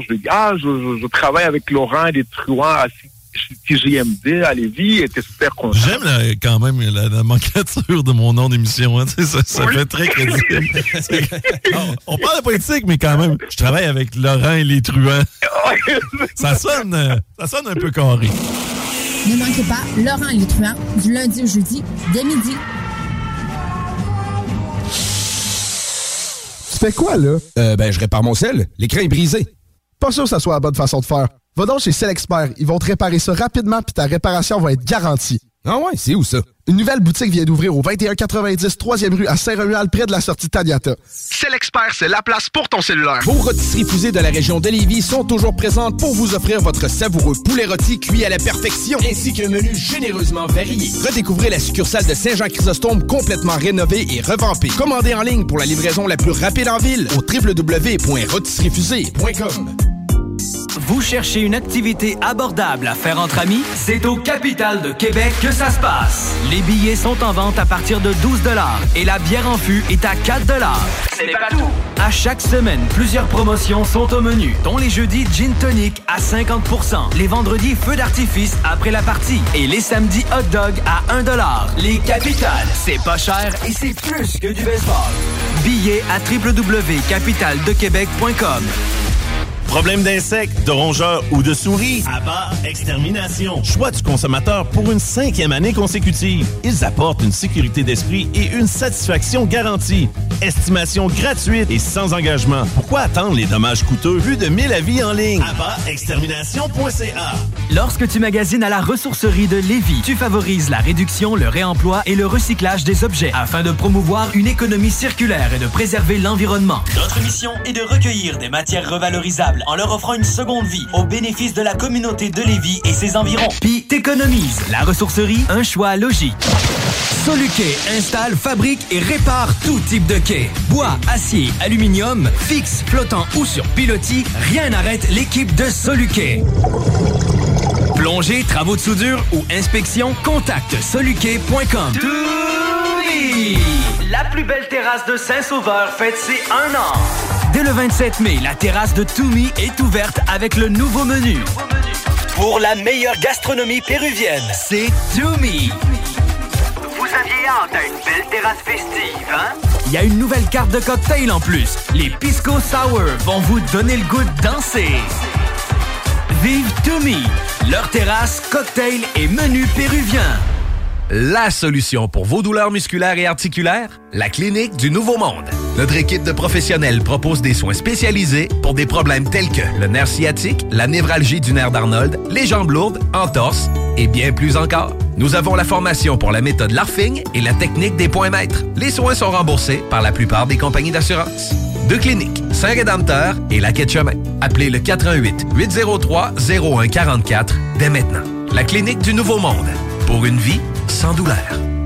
Je dis, ah, je, je- je travaille avec Laurent des Truands à TGMD à Lévis, il était super content. J'aime la- quand même la, la nomenclature de mon nom d'émission. hein, ça fait très crédible. On parle de politique, mais quand même, je travaille avec Laurent et les truands. ça, sonne, euh, ça sonne un peu carré. Ne manquez pas Laurent et les truands du lundi au jeudi dès midi. Tu fais quoi, là? Euh, ben, je répare mon sel. L'écran est brisé. Pas sûr que ça soit la bonne façon de faire. Va donc chez Selexpert. Ils vont te réparer ça rapidement puis ta réparation va être garantie. Ah ouais? C'est où ça? Une nouvelle boutique vient d'ouvrir au 2190 3e rue à Saint-Romuald près de la sortie Taniata. Selexpert, c'est la place pour ton cellulaire. Vos rôtisseries fusées de la région de Lévis sont toujours présentes pour vous offrir votre savoureux poulet rôti cuit à la perfection, ainsi qu'un menu généreusement varié. Redécouvrez la succursale de Saint-Jean-Chrysostome complètement rénovée et revampée. Commandez en ligne pour la livraison la plus rapide en ville au www.rôtisseriefusée.com. Vous cherchez une activité abordable à faire entre amis? C'est au Capital de Québec que ça se passe. Les billets sont en vente à partir de 12 et la bière en fût est à 4 Ce n'est pas tout. À chaque semaine, plusieurs promotions sont au menu, dont les jeudis Gin Tonic à 50% les vendredis Feu d'artifice après la partie et les samedis Hot Dog à 1 Les Capitales, c'est pas cher et c'est plus que du baseball. Billets à www.capitaldequebec.com. Problème d'insectes, de rongeurs ou de souris? Abba Extermination. Choix du consommateur pour une cinquième année consécutive. Ils apportent une sécurité d'esprit et une satisfaction garantie. Estimation gratuite et sans engagement. Pourquoi attendre les dommages coûteux vu de 1000 avis en ligne? Extermination.ca Lorsque tu magasines à la ressourcerie de Lévis, tu favorises la réduction, le réemploi et le recyclage des objets afin de promouvoir une économie circulaire et de préserver l'environnement. Notre mission est de recueillir des matières revalorisables en leur offrant une seconde vie au bénéfice de la communauté de Lévis et ses environs. Puis t'économises. La ressourcerie, un choix logique. Soluquet installe, fabrique et répare tout type de quai. Bois, acier, aluminium, fixe, flottant ou sur pilotis, rien n'arrête l'équipe de Soluquet. Plongée, travaux de soudure ou inspection, contacte soluquet.com. La plus belle terrasse de Saint-Sauveur fête ses un an. Dès le 27 mai, la terrasse de Toumi est ouverte avec le nouveau menu. Pour la meilleure gastronomie péruvienne, c'est Toumi. Vous aviez hâte à une belle terrasse festive, hein? Il y a une nouvelle carte de cocktail en plus. Les Pisco Sour vont vous donner le goût de danser. Vive Toumi, leur terrasse, cocktail et menu péruvien. La solution pour vos douleurs musculaires et articulaires? La Clinique du Nouveau Monde. Notre équipe de professionnels propose des soins spécialisés pour des problèmes tels que le nerf sciatique, la névralgie du nerf d'Arnold, les jambes lourdes, entorse et bien plus encore. Nous avons la formation pour la méthode LARFING et la technique des points maîtres. Les soins sont remboursés par la plupart des compagnies d'assurance. Deux cliniques, Saint-Rédempteur et la Quai de Chemin. Appelez le 418 803 0144 dès maintenant. La Clinique du Nouveau Monde. Pour une vie sans douleur.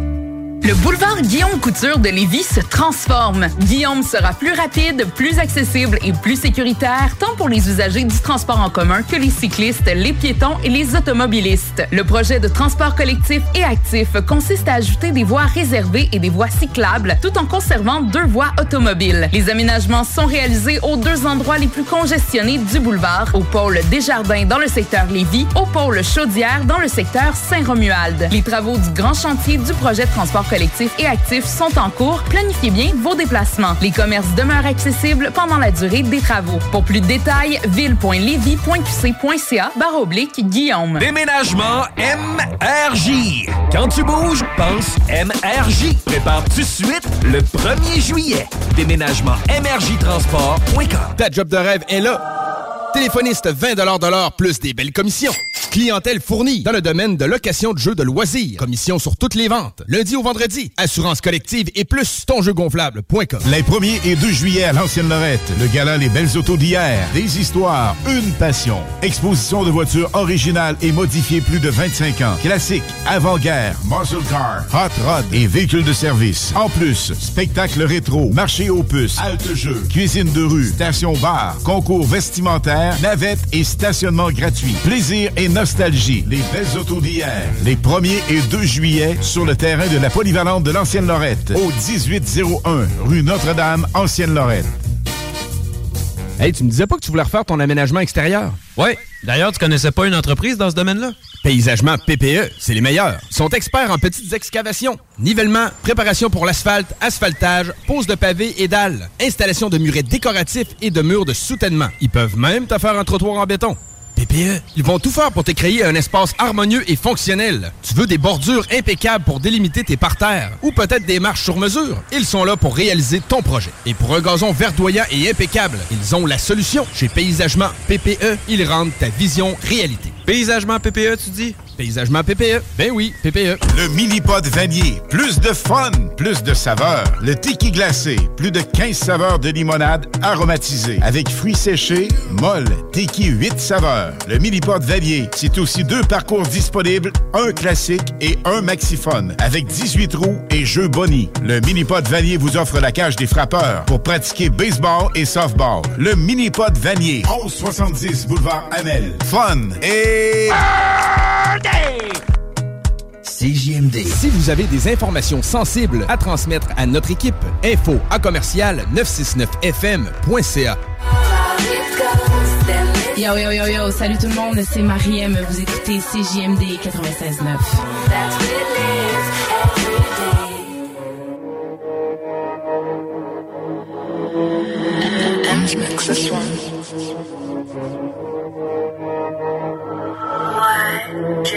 Le boulevard Guillaume Couture de Lévis se transforme. Guillaume sera plus rapide, plus accessible et plus sécuritaire, tant pour les usagers du transport en commun que les cyclistes, les piétons et les automobilistes. Le projet de transport collectif et actif consiste à ajouter des voies réservées et des voies cyclables, tout en conservant deux voies automobiles. Les aménagements sont réalisés aux deux endroits les plus congestionnés du boulevard, au pôle Desjardins dans le secteur Lévis, au pôle Chaudière dans le secteur Saint-Romuald. Les travaux du grand chantier du projet de transport collectif collectifs et actifs sont en cours, planifiez bien vos déplacements. Les commerces demeurent accessibles pendant la durée des travaux. Pour plus de détails, ville.levy.qc.ca barre oblique Guillaume. Déménagement MRJ. Quand tu bouges, pense MRJ. Prépare tout de suite le 1er juillet. Déménagement MRJ Transport.com. Ta job de rêve est là. Téléphoniste 20 de l'heure plus des belles commissions. Clientèle fournie dans le domaine de location de jeux de loisirs. Commission sur toutes les ventes. Lundi au vendredi. Assurance collective et plus tonjeugonflable.com. Les 1er et 2 juillet à l'Ancienne Lorette. Le gala Les Belles Autos d'hier. Des histoires, une passion. Exposition de voitures originales et modifiées plus de 25 ans. Classiques, avant-guerre, muscle car, hot rod et véhicules de service. En plus, spectacle rétro, marché aux puces, halte jeux, cuisine de rue, station bar, concours vestimentaire, navette et stationnement gratuit. Plaisir et nostalgie. Les belles autos d'hier. Les 1er et 2 juillet sur le terrain de la polyvalente de l'Ancienne Lorette. Au 1801 rue Notre-Dame, Ancienne Lorette. Hey, tu me disais pas que tu voulais refaire ton aménagement extérieur? Ouais. D'ailleurs, tu connaissais pas une entreprise dans ce domaine-là? Paysagement PPE, c'est les meilleurs. Ils sont experts en petites excavations, nivellement, préparation pour l'asphalte, asphaltage, pose de pavés et dalles, installation de murets décoratifs et de murs de soutènement. Ils peuvent même te faire un trottoir en béton. PPE, ils vont tout faire pour te créer un espace harmonieux et fonctionnel. Tu veux des bordures impeccables pour délimiter tes parterres ou peut-être des marches sur mesure? Ils sont là pour réaliser ton projet. Et pour un gazon verdoyant et impeccable, ils ont la solution. Chez Paysagement PPE, ils rendent ta vision réalité. Paysagement PPE, tu dis? Paysagement PPE. Ben oui, PPE. Le mini-pod vanier. Plus de fun, plus de saveurs. Le tiki glacé. Plus de 15 saveurs de limonade aromatisée. Avec fruits séchés, molle, tiki 8 saveurs. Le mini-pod vanier. C'est aussi deux parcours disponibles, un classique et un maxiphone. Avec 18 roues et jeux boni. Le mini-pod vanier vous offre la cage des frappeurs pour pratiquer baseball et softball. Le mini-pod vanier. 1170 boulevard Amel. Fun et... CJMD. Si vous avez des informations sensibles à transmettre à notre équipe, info à commercial 969fm.ca. Yo yo yo yo, salut tout le monde, c'est Mariem, vous écoutez CJMD 96.9. Mix this one. DJ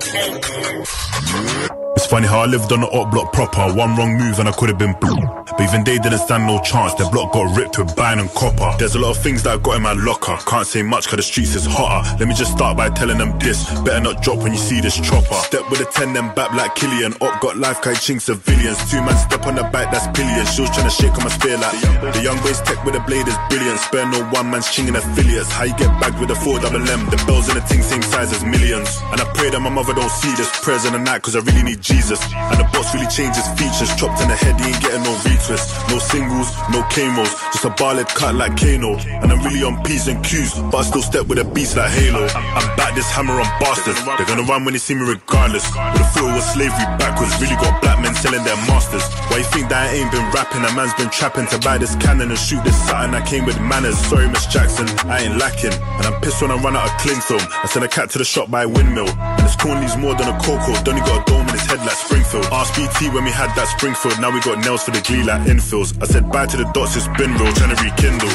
Bacon funny how I lived on the op block proper. One wrong move and I could have been blue. But even they didn't stand no chance. Their block got ripped with bine and copper. There's a lot of things that I got in my locker. Can't say much cause the streets is hotter. Let me just start by telling them this. Better not drop when you see this chopper. Step with a 10 then back like Killian. Op got life kai ching civilians. Two man step on the back, that's billions. She was trying to shake on my spear like the young boys tech with a blade is brilliant. Spare no one man's chinging affiliates. How you get bagged with a 4 double M? The bells and the ting same size as millions. And I pray that my mother don't see this. Prayers in the night cause I really need Jesus. And the boss really changes features. Chopped in the head, he ain't getting no retwist. No singles, no camos. Just a barlet cut like Kano. And I'm really on P's and Q's. But I still step with a beast like Halo. I'm back this hammer on bastards. They're gonna run when they see me regardless. Would have thought was slavery backwards. Really got black men selling their masters. Why you think that I ain't been rapping? A man's been trapping to buy this cannon and shoot this satin. I came with manners. Sorry, Miss Jackson. I ain't lacking. And I'm pissed when I run out of cling film. I send a cat to the shop by windmill. And this corn leaves more than a cocoa. Donny got a dome in his head like Springfield. Ask BT when we had that Springfield. Now we got nails for the glee like infills. I said bye to the dots, it's been real, trying to rekindle.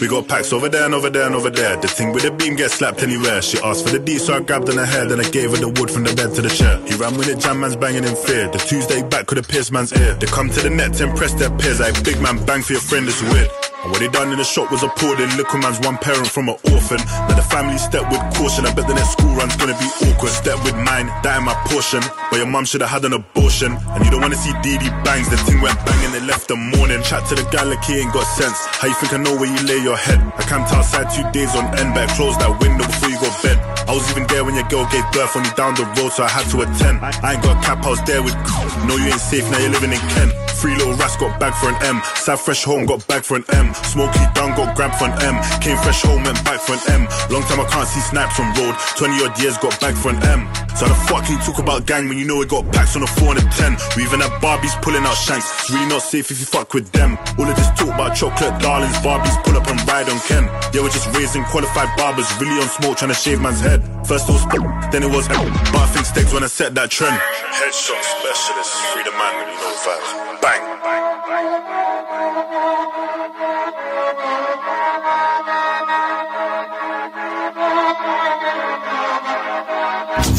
We got packs over there and over there and over there. The thing with the beam gets slapped anywhere. She asked for the D, so I grabbed on her hair, and I gave her the wood from the bed to the chair. He ran with it, jam man's banging in fear. The Tuesday back could have pierced man's ear. They come to the net to impress their peers. Like big man, bang for your friend, it's weird. And what they done in the shop was appalling. Little man's one parent from an orphan. Now the family step with caution. I bet the next school run's gonna be awkward. Step with mine, that in my portion. But your mum should have had an abortion. And you don't wanna see DD bangs. The thing went bang and they left the morning. Chat to the guy like he ain't got sense. How you think I know where you lay your head? I camped outside two days on end, but I closed that window before you got bed. I was even there when your girl gave birth on you down the road, so I had to attend. I ain't got a cap, I was there with. No, you ain't safe, now you're living in Kent. Three little rats got back for an M. South Fresh Home got back for an M. Smokey done, got grabbed an M. Came fresh home, went back an M. Long time I can't see snipes on road. 20 odd years, got back for an M. So the fuck can you talk about gang when you know we got packs on a 4 and a 10? We even have Barbies pulling out shanks. It's really not safe if you fuck with them. All of this talk about chocolate darlings, Barbies pull up and ride on Ken. They were just raising qualified barbers, really on smoke, trying to shave man's head. First it was then it was but I think steaks when I set that trend. Headshot specialist, free the man, you know the vibes. Bang.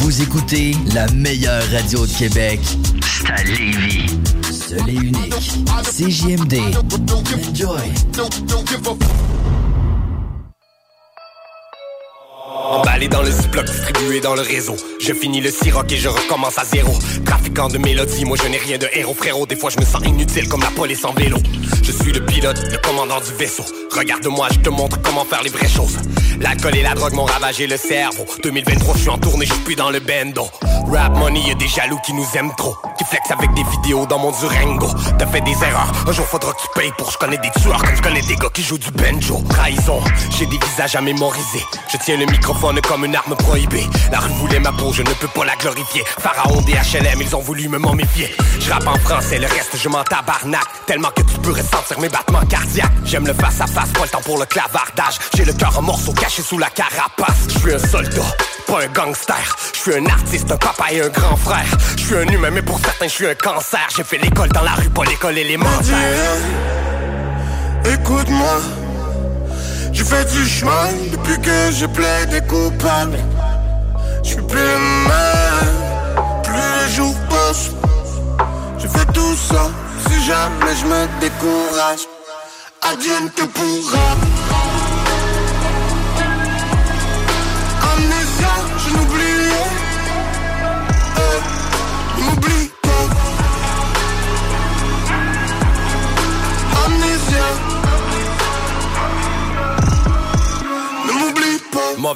Vous écoutez la meilleure radio de Québec. C'est à Lévis. Seul et unique. CJMD. Enjoy. Emballé dans le ziploc, distribué dans le réseau. Je finis le siroc et je recommence à zéro. Trafiquant de mélodies, moi je n'ai rien de héros, frérot. Des fois je me sens inutile comme la police en vélo. Je suis le pilote, le commandant du vaisseau. Regarde-moi, je te montre comment faire les vraies choses. L'alcool et la drogue m'ont ravagé le cerveau. 2023, je suis en tournée, je suis dans le bendo. Rap money, y'a des jaloux qui nous aiment trop. Qui flex avec des vidéos dans mon Durango. T'as fait des erreurs, un jour faudra que tu payes pour. Je connais des tueurs comme je connais des gars qui jouent du banjo. Trahison, j'ai des visages à mémoriser. Je tiens le microphone comme une arme prohibée. La rue voulait ma peau, je ne peux pas la glorifier. Pharaon des HLM, ils ont voulu me momifier. Je rappe en français, le reste je m'en tabarnak. Tellement que tu peux ressentir mes battements cardiaques. J'aime le face à face, pas le temps pour le clavardage. J'ai le cœur en morceaux caché sous la carapace. Je suis un soldat, pas un gangster. Je suis un artiste, un papa et un grand frère. Je suis un humain, mais pour certains, je suis un cancer. J'ai fait l'école dans la rue, pas l'école élémentaire. Écoute-moi, j'ai fait du chemin depuis que je plaide coupable. Je suis plus même, plus les jours passent. Je fais tout ça, si jamais je me décourage. Advienne que pourra.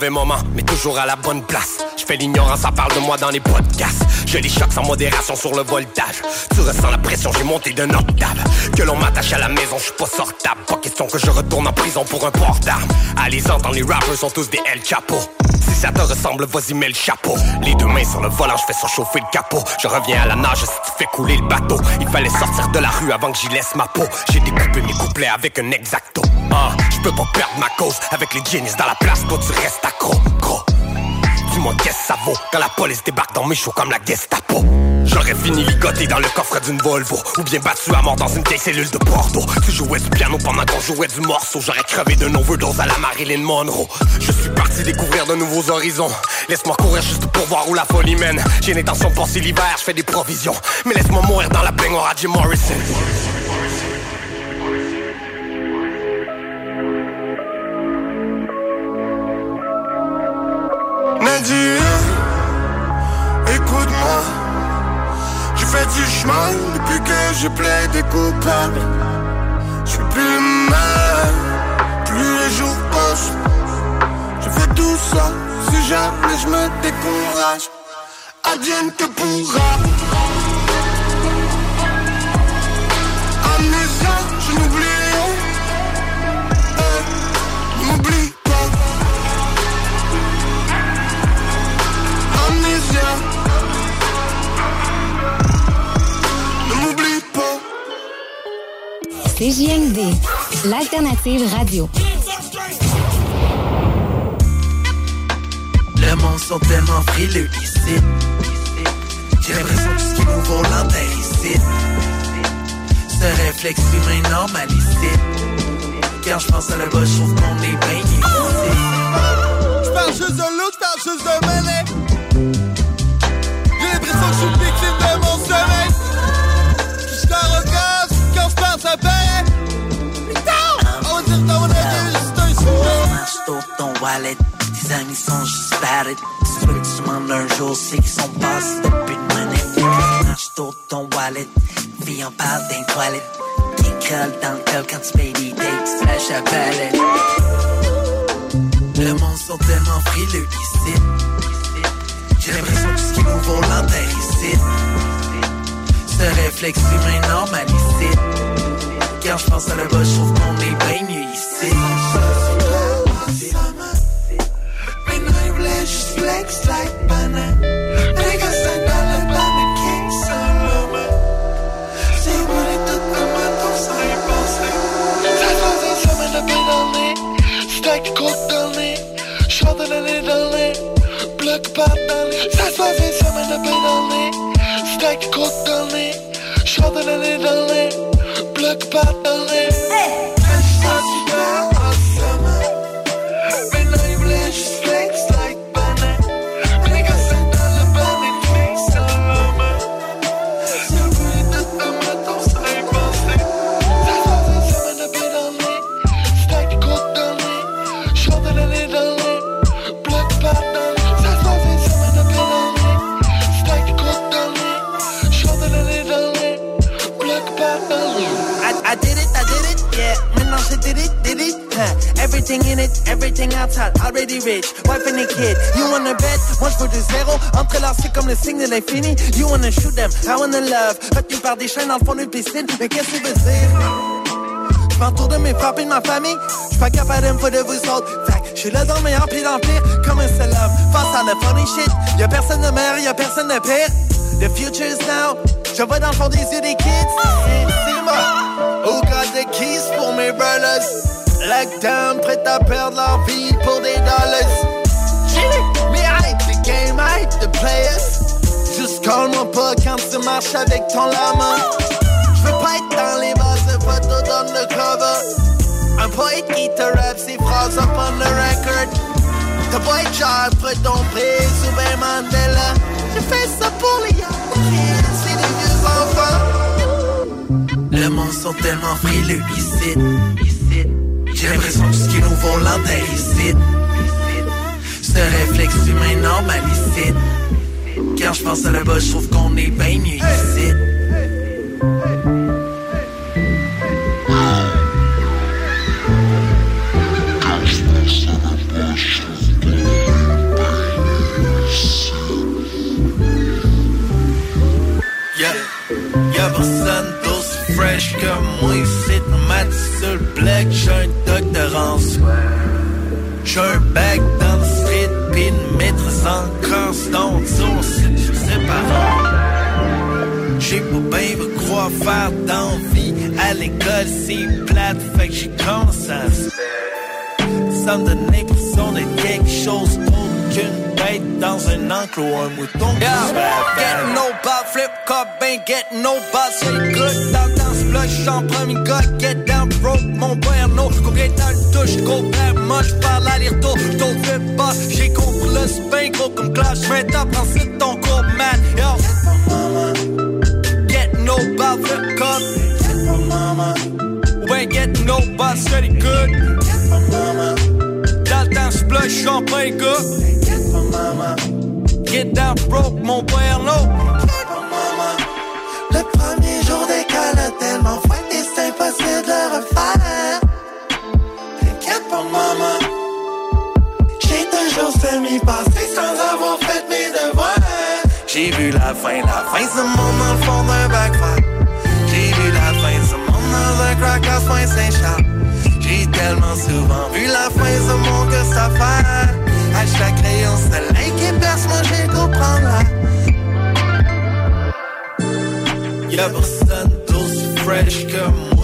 Moment, mais toujours à la bonne place. Je fais l'ignorance, ça parle de moi dans les podcasts. Je les choque sans modération sur le voltage. Tu ressens la pression, j'ai monté d'un octave. Que l'on m'attache à la maison, je suis pas sortable. Pas question que je retourne en prison pour un port d'armes. Allez entendre les rappers sont tous des El Chapo. Si ça te ressemble, vas-y mets le chapeau. Les deux mains sur le volant, je fais surchauffer le capot. Je reviens à la nage si tu fais couler le bateau. Il fallait sortir de la rue avant que j'y laisse ma peau. J'ai découpé mes couplets avec un exacto. Ah, je peux pas perdre ma cause avec les genius dans la place. Toi tu restes accro, gros. Dis-moi qu'est-ce que ça vaut quand la police débarque dans mes shows comme la Gestapo? J'aurais fini ligoté dans le coffre d'une Volvo Ou bien battu à mort dans une vieille cellule de Bordeaux Tu jouais du piano pendant qu'on jouait du morceau. J'aurais crevé de overdose à la Marilyn Monroe. Je suis parti découvrir de nouveaux horizons. Laisse-moi courir juste pour voir où la folie mène. J'ai l'intention de passer l'hiver, je fais des provisions. Mais laisse-moi mourir dans la baignoire à Jim Morrison Fais du chemin depuis que je plaide coupable. Je suis plus même, plus les jours passent. Je fais tout ça, si jamais je me décourage. Advienne que pourra. CJMD, l'alternative radio. Le monde sont tellement frileux ici. J'ai l'impression que ce qui nous vaut l'enterre ici. Ce réflexe humain normal ici. Quand je pense à la bas, je trouve qu'on est bien ici. J'parle juste de loot, j'parle juste de monnaie. J'ai l'impression que je suis victime de mon sommeil. J'suis arrogant quand j'pense à paix. Ton wallet. Tes amis sont juste bad. Ceux que tu un c'est qu'ils sont passés depuis. Mange tout ton wallet. En d'un toilette. Qui dans quand tu des. Le monde frileux. J'ai l'impression que ce qui nous vaut. Ce réflexe humain normal ici. Quand je pense à la bas, je trouve qu'on est bien mieux ici. Y penser. Ça se passe ça met le pied dans le nez. Stack coke dans le nez. Schatten in Black Butterley. Hey. Everything in it, everything outside, already rich. Wife and a kid, you wanna bet? Moi je veux du zéro, entrelacé comme le signe de l'infini. You wanna shoot them, I wanna love. Retenu par des chaînes dans le fond d'une piscine, mais qu'est-ce que tu veux dire? J'm'entoure de mes frappes et de ma famille, j'suis pas capable de me de vous autres. Fait que j'suis là dans le meilleur pis dans le pire, comme un seul homme. Face à la funny shit, y'a personne de meilleur, y'a personne de pire. The future's now, je vois dans le fond des yeux des kids. C'est moi. Who got the keys pour mes brothers? Lockdown, prêt à perdre leur vie pour des dollars. Mais hype, the game hype, the players. Juste calme-moi pas quand tu marches avec ton lama. J'veux pas être dans les bases de photos dans le cover. Un poète qui te rappe ses phrases up on the record. T'as pas être genre ton prix sous Ben Mandela. Je fais ça pour les kids, c'est des vieux enfants. Le monde sont tellement frileux ici. L'impression que ce qui nous vaut l'enterre ici. Ce réflexe humain normal ici. Quand je pense à la bas, je trouve qu'on est bien mieux ici. Yeah, y'a personne d'aussi fresh que moi ici. Sur le black, j'suis un doctorance. J'suis un bac dans le street, pis une maîtrise en c'est pas J'ai pas bien veux croire faire d'envie. À l'école, c'est plate, fait que j'ai se Ça me donne l'impression d'être quelque chose d'autre qu'une bête dans un enclos, un mouton fait Get no ball, flip ain't get no ball, c'est good. Dans dans ce bloc, j'en premier gars, get broke, mon Combien dans le touche, back, moi j'parle aller-retour, j't'en fais pas, j'ai compris le spin, gros comme clash, ton man, yo. Get no ball, flip cup, ou ain't get no ball, c'est good. Dans le temps, j'bloque, j'en premier gars. Get down broke, mon no Le premier jour d'école a tellement c'est de refaire. T'inquiète pas, maman. J'ai toujours semi-passé sans avoir fait mes devoirs. J'ai vu la fin, la fin, ce monde dans le fond d'un. J'ai vu la fin, ce monde dans un crack à soin Saint-Charles. J'ai tellement souvent vu la fin, ce monde que ça fait. À chaque rayon soleil qui perce, moi j'ai comprendre là. Y'a personne d'aussi fresh que moi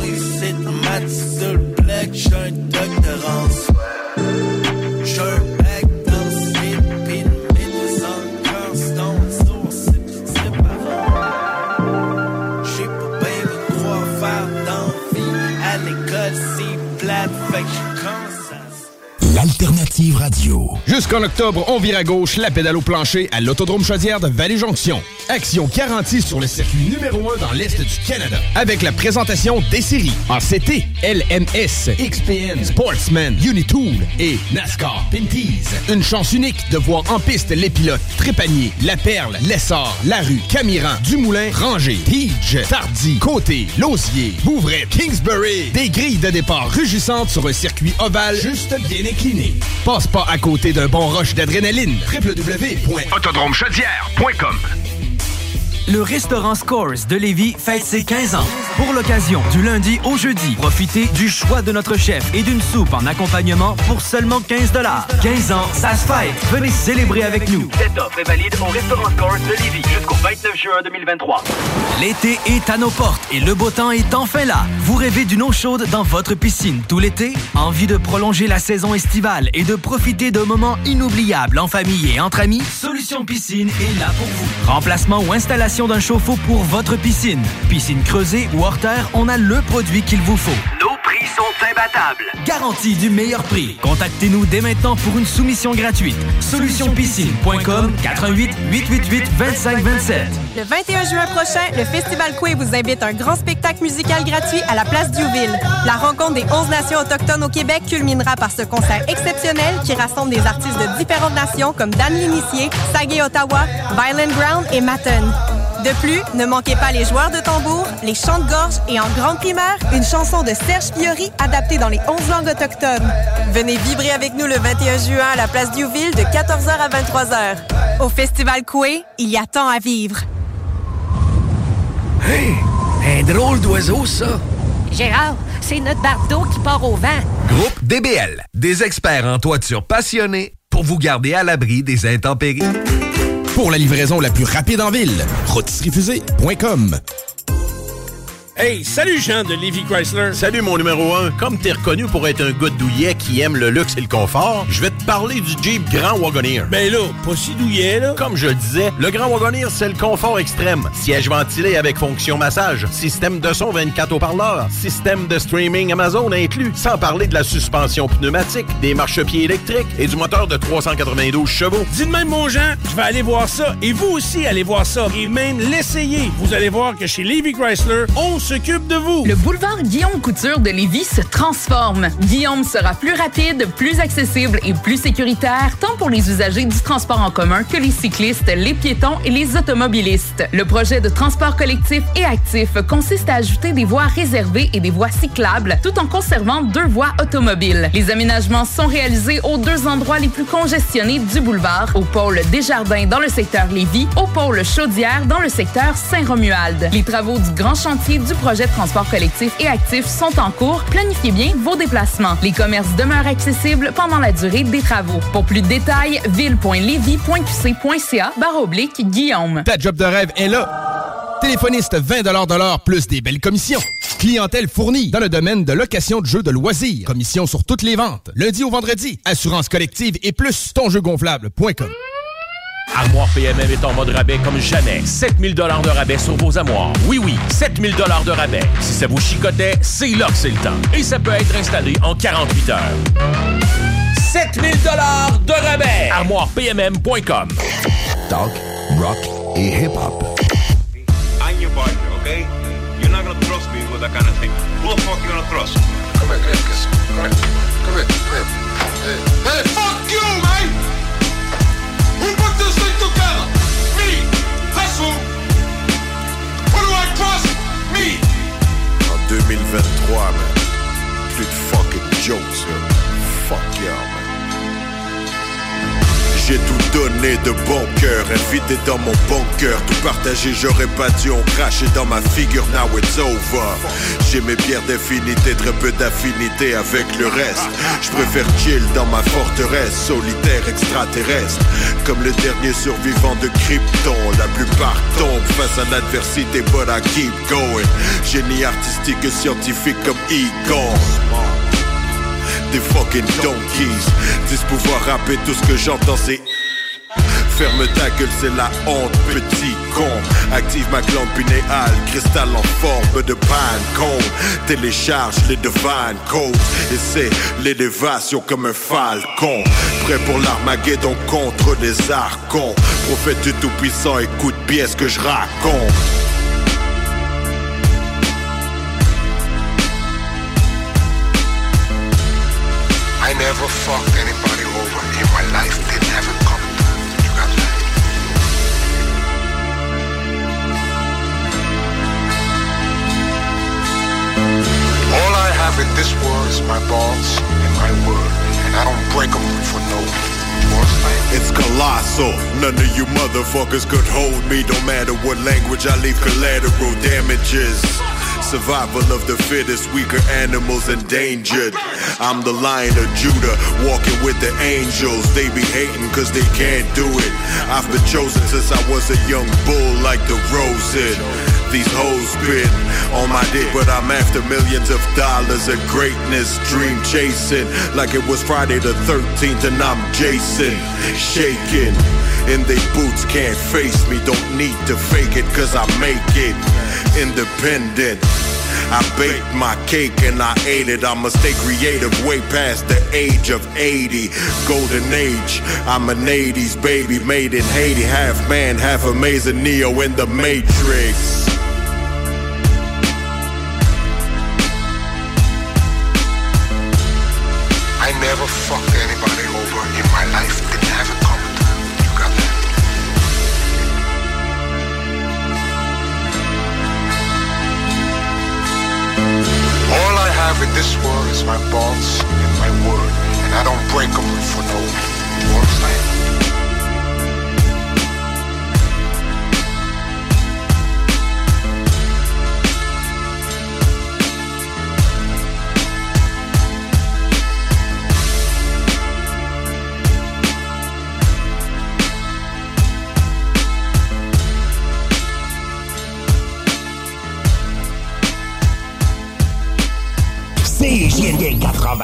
ici. Mat sur le black, j'suis un. L'alternative radio. Jusqu'en octobre, on vire à gauche la pédale au plancher à l'Autodrome Chaudière de Vallée-Jonction. Action garantie sur le circuit numéro 1 dans l'Est du Canada. Avec la présentation des séries ACT, LMS, XPN, Sportsman, Unitool et NASCAR Pinties. Une chance unique de voir en piste les pilotes Trépanier, La Perle, Lessard, Larue, Camiran, Dumoulin, Ranger, Tige, Tardy, Côté, Lausier, Bouvray, Kingsbury. Des grilles de départ rugissantes sur un circuit ovale juste bien incliné. Passe pas à côté d'un bon rush d'adrénaline. www.autodromechaudière.com Le restaurant Scores de Lévis fête ses 15 ans. Pour l'occasion, du lundi au jeudi, profitez du choix de notre chef et d'une soupe en accompagnement pour seulement 15 15 ans, ça se fête. Venez célébrer avec nous. Cette offre est valide au restaurant Scores de Lévis jusqu'au 29 juin 2023. L'été est à nos portes et le beau temps est enfin là. Vous rêvez d'une eau chaude dans votre piscine tout l'été? Envie de prolonger la saison estivale et de profiter de moments inoubliables en famille et entre amis? Solution Piscine est là pour vous. Remplacement ou installation d'un chauffe-eau pour votre piscine. Piscine creusée ou hors terre, on a le produit qu'il vous faut. Nos prix sont imbattables. Garantie du meilleur prix. Contactez-nous dès maintenant pour une soumission gratuite. Solutionpiscine.com 88 888 2527. Le 21 juin prochain, le Festival Coué vous invite à un grand spectacle musical gratuit à la place Diouville. La rencontre des 11 nations autochtones au Québec culminera par ce concert exceptionnel qui rassemble des artistes de différentes nations comme Dan L'Initié, Sagé Ottawa, Violent Ground et Matten. De plus, ne manquez pas les joueurs de tambour, les chants de gorge et en grande primaire, une chanson de Serge Fiori adaptée dans les 11 langues autochtones. Venez vibrer avec nous le 21 juin à la place Diouville de 14h à 23h. Au Festival Coué, il y a tant à vivre. Hey, un drôle d'oiseau, ça. Gérard, c'est notre bardeau qui part au vent. Groupe DBL, des experts en toiture passionnés pour vous garder à l'abri des intempéries. Pour la livraison la plus rapide en ville, rotisseriefusée.com. Hey, salut Jean de Levy Chrysler. Salut mon numéro 1. Comme t'es reconnu pour être un gars douillet qui aime le luxe et le confort, je vais te parler du Jeep Grand Wagoneer. Ben là, pas si douillet là. Comme je le disais, le Grand Wagoneer, c'est le confort extrême. Siège ventilé avec fonction massage, système de son 24 haut-parleurs, système de streaming Amazon inclus, sans parler de la suspension pneumatique, des marchepieds électriques et du moteur de 392 chevaux. Dis de même mon Jean, je vais aller voir ça et vous aussi allez voir ça et même l'essayer. Vous allez voir que chez Levy Chrysler, on Le boulevard Guillaume Couture de Lévis se transforme. Guillaume sera plus rapide, plus accessible et plus sécuritaire, tant pour les usagers du transport en commun que les cyclistes, les piétons et les automobilistes. Le projet de transport collectif et actif consiste à ajouter des voies réservées et des voies cyclables, tout en conservant deux voies automobiles. Les aménagements sont réalisés aux deux endroits les plus congestionnés du boulevard, au pôle Desjardins dans le secteur Lévis, au pôle Chaudière dans le secteur Saint-Romuald. Les travaux du grand chantier du projet de transport collectif et actif sont en cours. Planifiez bien vos déplacements. Les commerces demeurent accessibles pendant la durée des travaux. Pour plus de détails, ville.levy.qc.ca barre oblique Guillaume. Ta job de rêve est là. Téléphoniste 20 de l'heure plus des belles commissions. Clientèle fournie dans le domaine de location de jeux de loisirs. Commission sur toutes les ventes. Lundi au vendredi. Assurance collective et plus tonjeugonflable.com. Armoire PMM est en mode rabais comme jamais. 7000 dollars de rabais sur vos armoires. Oui, oui, 7000 dollars de rabais. Si ça vous chicotait, c'est là que c'est le temps. Et ça peut être installé en 48 heures. 7000 dollars de rabais. ArmoirePMM.com Talk, rock et hip-hop. I'm your partner, okay? You're not gonna trust me with that kind of thing. Who the fuck you gonna trust? Come here, 2023, man. Plus de fucking jokes, là. Fuck man. J'ai tout donné de bon cœur, invité dans mon bunker, tout partagé, j'aurais pas dû en cracher dans ma figure, now it's over. J'ai mes pierres d'infinité, très peu d'affinité avec le reste. Je préfère chill dans ma forteresse, solitaire extraterrestre. Comme le dernier survivant de Krypton, la plupart tombent face à l'adversité, but I keep going. Génie artistique et scientifique comme Egon des fucking donkeys. Dis pouvoir rapper tout ce que j'entends, c'est. Ferme ta gueule, c'est la honte, petit con. Active ma glande pinéale, cristal en forme de con. Télécharge les divine codes et c'est l'élévation comme un falcon. Prêt pour l'armageddon contre les archons. Prophète du tout-puissant, écoute bien ce que je raconte. Never fucked anybody over in my life. They never come coming. You got that? All I have in this world is my balls and my word, and I don't break them for no It's colossal. None of you motherfuckers could hold me. Don't matter what language I leave collateral damages. Survival of the fittest, weaker animals endangered. I'm the lion of Judah, walking with the angels. They be hating cause they can't do it. I've been chosen since I was a young bull like the Rosen. These hoes been on my dick, but I'm after millions of dollars of greatness, dream chasing. Like it was Friday the 13th and I'm Jason, shaking. In they boots can't face me, don't need to fake it, cause I make it independent. I baked my cake and I ate it. I'ma stay creative way past the age of 80. Golden age, I'm an 80s baby made in Haiti. Half man, half amazing Neo in the Matrix. I never fucked anybody over in my life. In this world is my balls and my word, and I don't break them for no. Understand?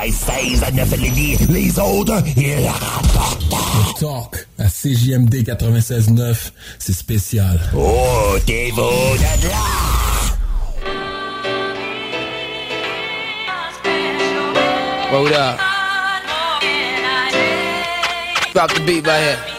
96 à 9 Lévis. Les autres, ils rapportent. Talk à CJMD 96.9, c'est spécial. Oh, t'es beau de là. Hold up. Drop the beat right here.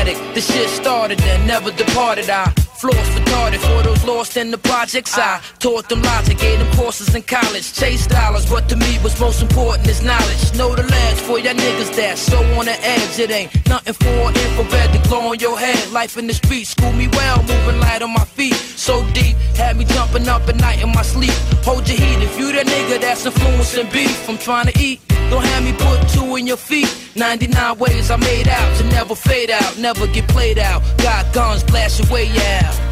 Cecilmatic, the shit started and never departed. I floors retarded for those lost in the projects. I taught them logic, gave them courses in college. Chase dollars, but to me what's most important is knowledge. Know the lads for y'all niggas that so on the edge. It ain't nothing for infrared to glow on your head. Life in the street, school me well, moving light on my feet. So deep, had me jumping up at night in my sleep. Hold your heat if you the nigga that's influencing beef. I'm trying to eat. Don't have me put two in your feet. 99 ways I made out to never fade out, never get played out. Got guns, blast your way out.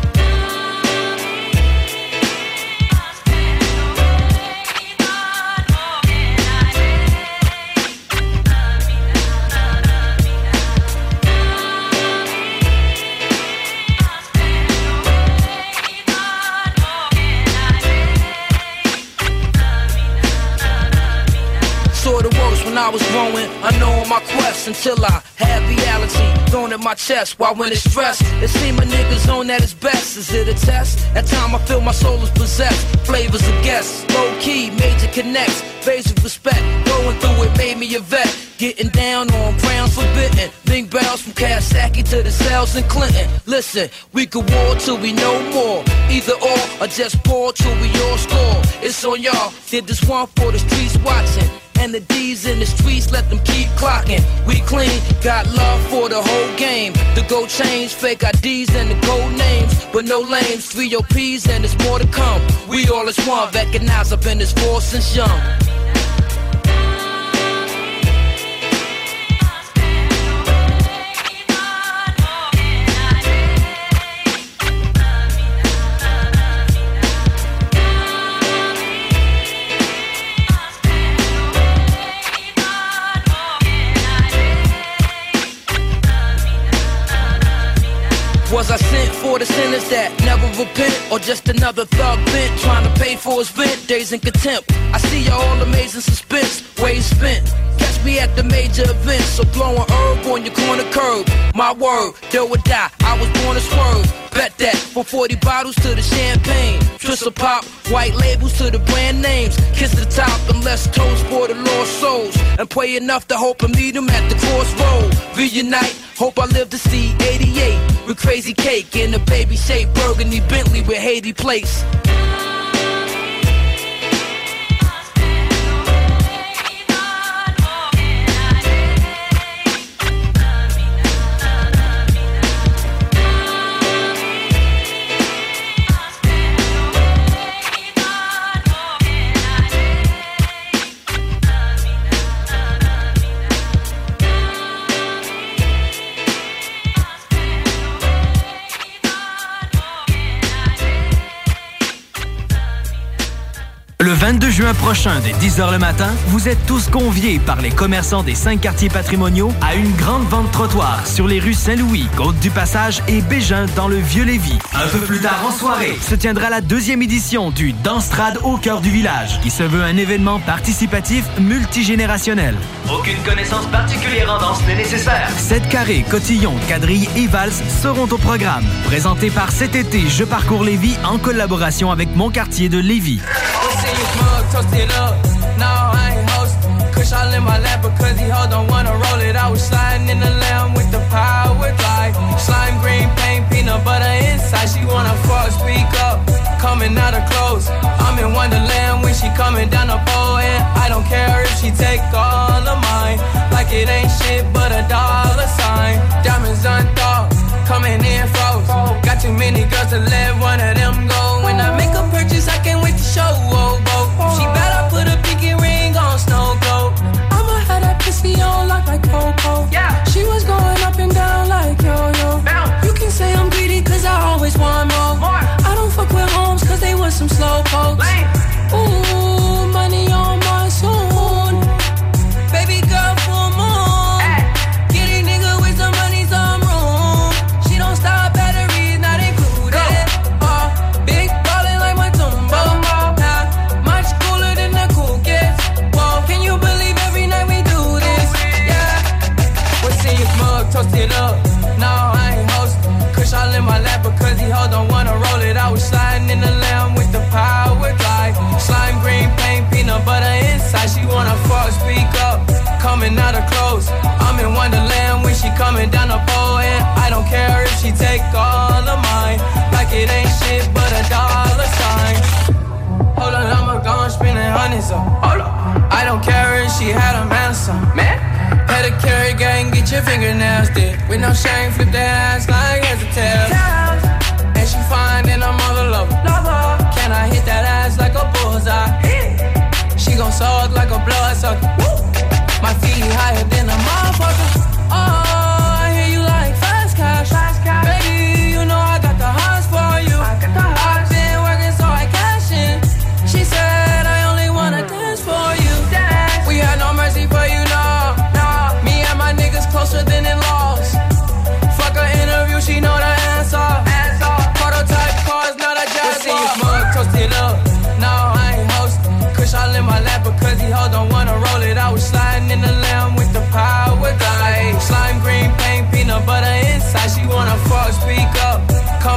I was growing, unknowing my quest until I had reality thrown at my chest. While when it's stressed, it seemed a nigga's on at his best. Is it a test? At time I feel my soul is possessed. Flavors of guests, low key, major connects, basic respect. Going through it made me a vet. Getting down on grounds forbidden. Big bells from Kawasaki to the cells in Clinton. Listen, we could war till we know more. Either or, or just pour till we all score. It's on y'all. Did this one for the streets watching. And the D's in the streets, let them keep clocking. We clean, got love for the whole game. The gold chains, fake IDs, and the gold names. But no lames, three OPs, and there's more to come. We all is one, recognize I've been this force since young. For the sinners that never repent? Or just another thug bent trying to pay for his rent? Days in contempt. I see you all amazing suspense, ways spent. Catch me at the major events, so blowing herb on your corner curb. My word, do or die, I was born to swerve. Bet that from 40 bottles to the champagne. Twistle pop, white labels to the brand names. Kiss the top and let's toast for the lost souls. And pray enough to hope and meet them at the crossroad. Reunite, hope I live to see 88. With crazy cake in a baby shape, burgundy Bentley with Haiti place. juin prochain, dès 10h le matin, vous êtes tous conviés par les commerçants des cinq quartiers patrimoniaux à une grande vente trottoir sur les rues Saint-Louis, Côte-du-Passage et Bégin dans le Vieux-Lévis. Un peu plus tard en soirée, se tiendra la deuxième édition du Danstrad au cœur du village, qui se veut un événement participatif multigénérationnel. Aucune connaissance particulière en danse n'est nécessaire. 7 carrés, cotillons, quadrilles et valses seront au programme. Présenté par cet été Je parcours Lévis en collaboration avec mon quartier de Lévis. Kush all in my lap because he hold on wanna roll it. I was sliding in the lamb with the power glide. Slime green paint, peanut butter inside. She wanna fuck, speak up, coming out of clothes. I'm in Wonderland when she coming down the pole, and I don't care if she take all of mine. Like it ain't shit but a dollar sign. Diamonds unthought, coming in froze. Got too many girls to let one of them go. When I make a purchase, I can't wait to show. Oh. cold. Yeah. Your fingernails did. With no shame, flip that ass like hesitate. And she fine and I'm all love. Can I hit that ass like a bullseye? She gon' suck like a blood sucker. My feet higher than a motherfucker.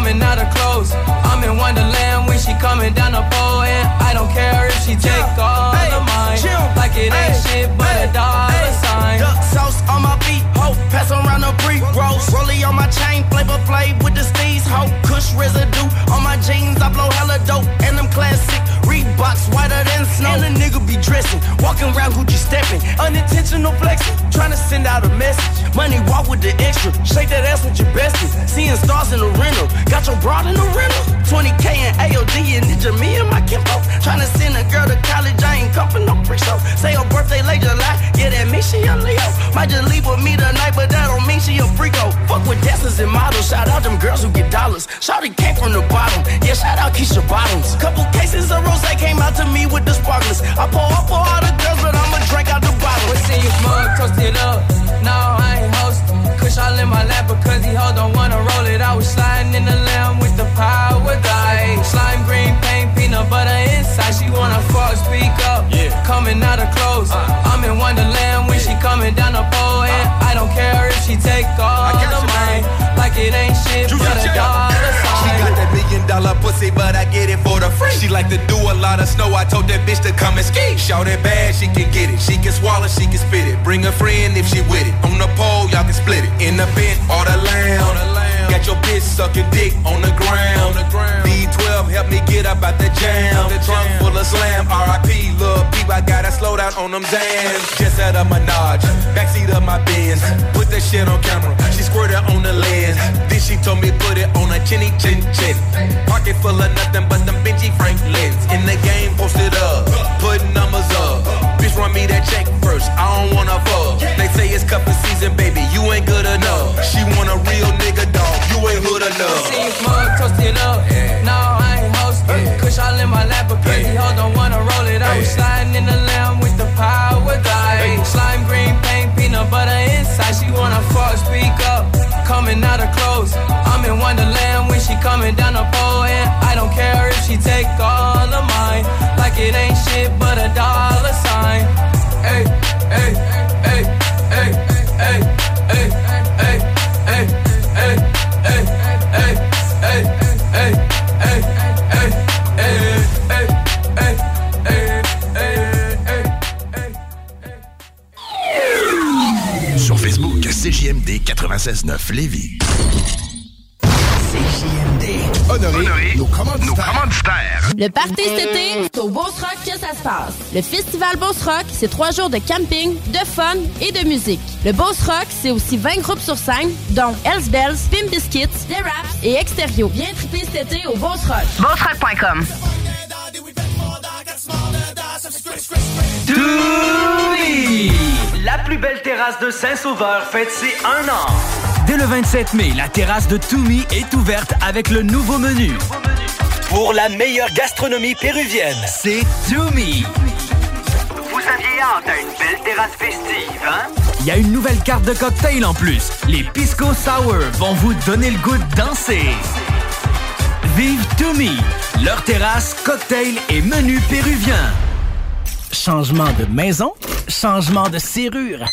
Coming out of clothes. I'm in Wonderland when she coming down the pole. And I don't care if she take all of mine. Like it ain't shit but a dollar sign. Duck sauce on my feet, ho. Pass around the pre rolls. Rollie on my chain, flavor flay with the steez, ho. Kush residue on my jeans, I blow hella dope. And them classic Reeboks whiter than snow. And a nigga be dressing, walking around Gucci stepping. Unintentional flexing, trying to send out a message. Money walk with the extra, shake that ass with your bestie. Seeing stars in the rental, got your broad in the rental. 20k and AOD and it's Ninja me and my. Trying to send a girl to college, I ain't come for no pre show. Say her birthday late July, yeah, that means she a Leo. Might just leave with me tonight, but that don't mean she a freako. Fuck with dancers and models, shout out them girls who get dollars. Shawty came from the bottom, yeah, shout out Keisha Bottoms. Couple cases of rose came out to me with the sparklers. I pour up for all the girls, but I'ma drink out the bottle. What's in your mug? Toast it up. No, I ain't hosting. Kush all in my lap because he hold on, wanna roll it. I was sliding in the lamb with the power glide. Slime green paint, peanut butter inside. She wanna fuck, speak up. Yeah. Coming out of clothes. Uh. I'm in Wonderland when she coming down the pole. And uh. I don't care if she take all of mine. Like it ain't shit but a dollar She got that million dollar pussy, but I get it for the free. She like to do a lot of snow. I told that bitch to come and ski. Shout it bad, she can get it. She can swallow, she can spit it. Bring a friend if she with it. On the pole, y'all can split it. In the bent or the lamb. Got your bitch sucking dick on the ground. B12 help me get up out the jam. The trunk full of slam. RIP, lil' peep, I gotta slow down on them Zans. Just out of Menage, backseat of my Benz. Put that shit on camera. She squirted on the lens. Then she told me put it on a chinny chin chin. Pocket full of nothing but them Benji Franklins. In the game, posted up, put numbers up. Please run me that check first, I don't wanna fuck. They say it's cup of season, baby, you ain't good enough. She want a real nigga dog, you ain't hood enough. See you mug toasting up, yeah. no, I ain't hosting. Yeah. Kush all in my lap, but pretty yeah. don't wanna roll it. I was sliding in the lamb with the power die. Slime green paint, peanut butter inside, she wanna fuck, speak up coming out of clothes. I'm in Wonderland when she coming down the pole, and I don't care if she take all of mine, like it ain't shit but a dollar sign. Hey, hey, hey, hey, hey, hey, hey, CJMD 96.9 Lévis. CJMD. Honoré, nos commanditaires. Le party cet été, c'est au Beauce Rock que ça se passe. Le festival Beauce Rock, c'est trois jours de camping, de fun et de musique. Le Beauce Rock, c'est aussi 20 groupes sur scène, dont Hells Bells, Pim Biscuits, The Raps et Extérieur. Viens triper cet été au Beauce Rock. BeauceRock.com. Toumi! La plus belle terrasse de Saint-Sauveur fête ses un an. Dès le 27 mai, la terrasse de Toumi est ouverte avec le nouveau menu. Pour la meilleure gastronomie péruvienne, c'est Toumi. Vous aviez hâte à une belle terrasse festive, hein? Il y a une nouvelle carte de cocktail en plus. Les Pisco Sour vont vous donner le goût de danser. Vive Toumi, leur terrasse, cocktail et menu péruvien. Changement de maison, changement de serrure.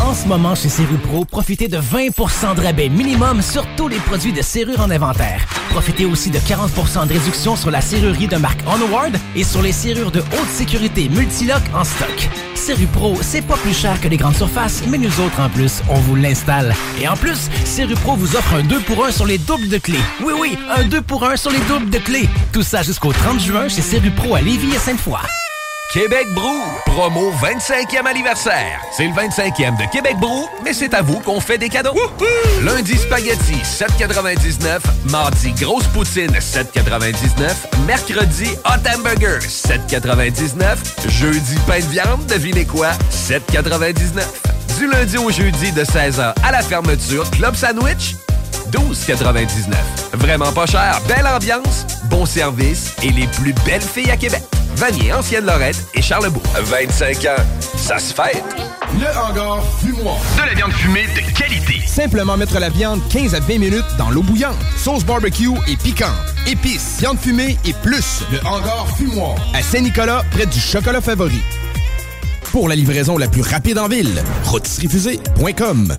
En ce moment, chez Serrupro, profitez de 20% de rabais minimum sur tous les produits de serrure en inventaire. Profitez aussi de 40% de réduction sur la serrurerie de marque Onward et sur les serrures de haute sécurité Multilock en stock. Serrupro, c'est pas plus cher que les grandes surfaces, mais nous autres, en plus, on vous l'installe. Et en plus, Serrupro vous offre un 2 pour 1 sur les doubles de clés. Oui, oui, un 2 pour 1 sur les doubles de clés. Tout ça jusqu'au 30 juin chez Serrupro à Lévis et Sainte-Foy. Québec Brou, promo 25e anniversaire. C'est le 25e de Québec Brou, mais c'est à vous qu'on fait des cadeaux. Lundi spaghetti 7,99, mardi grosse poutine 7,99, mercredi hot hamburger 7,99, jeudi pain de viande, devinez quoi? 7,99. Du lundi au jeudi de 16h à la fermeture, club sandwich 12,99. Vraiment pas cher, belle ambiance, bon service et les plus belles filles à Québec. Vanier, Ancienne Lorette et Charlebourg. 25 ans, ça se fête. Le hangar fumoir. De la viande fumée de qualité. Simplement mettre la viande 15 à 20 minutes dans l'eau bouillante. Sauce barbecue et piquante. Épices, viande fumée et plus. Le hangar fumoir. À Saint-Nicolas, près du chocolat favori. Pour la livraison la plus rapide en ville, rôtisseriefusée.com.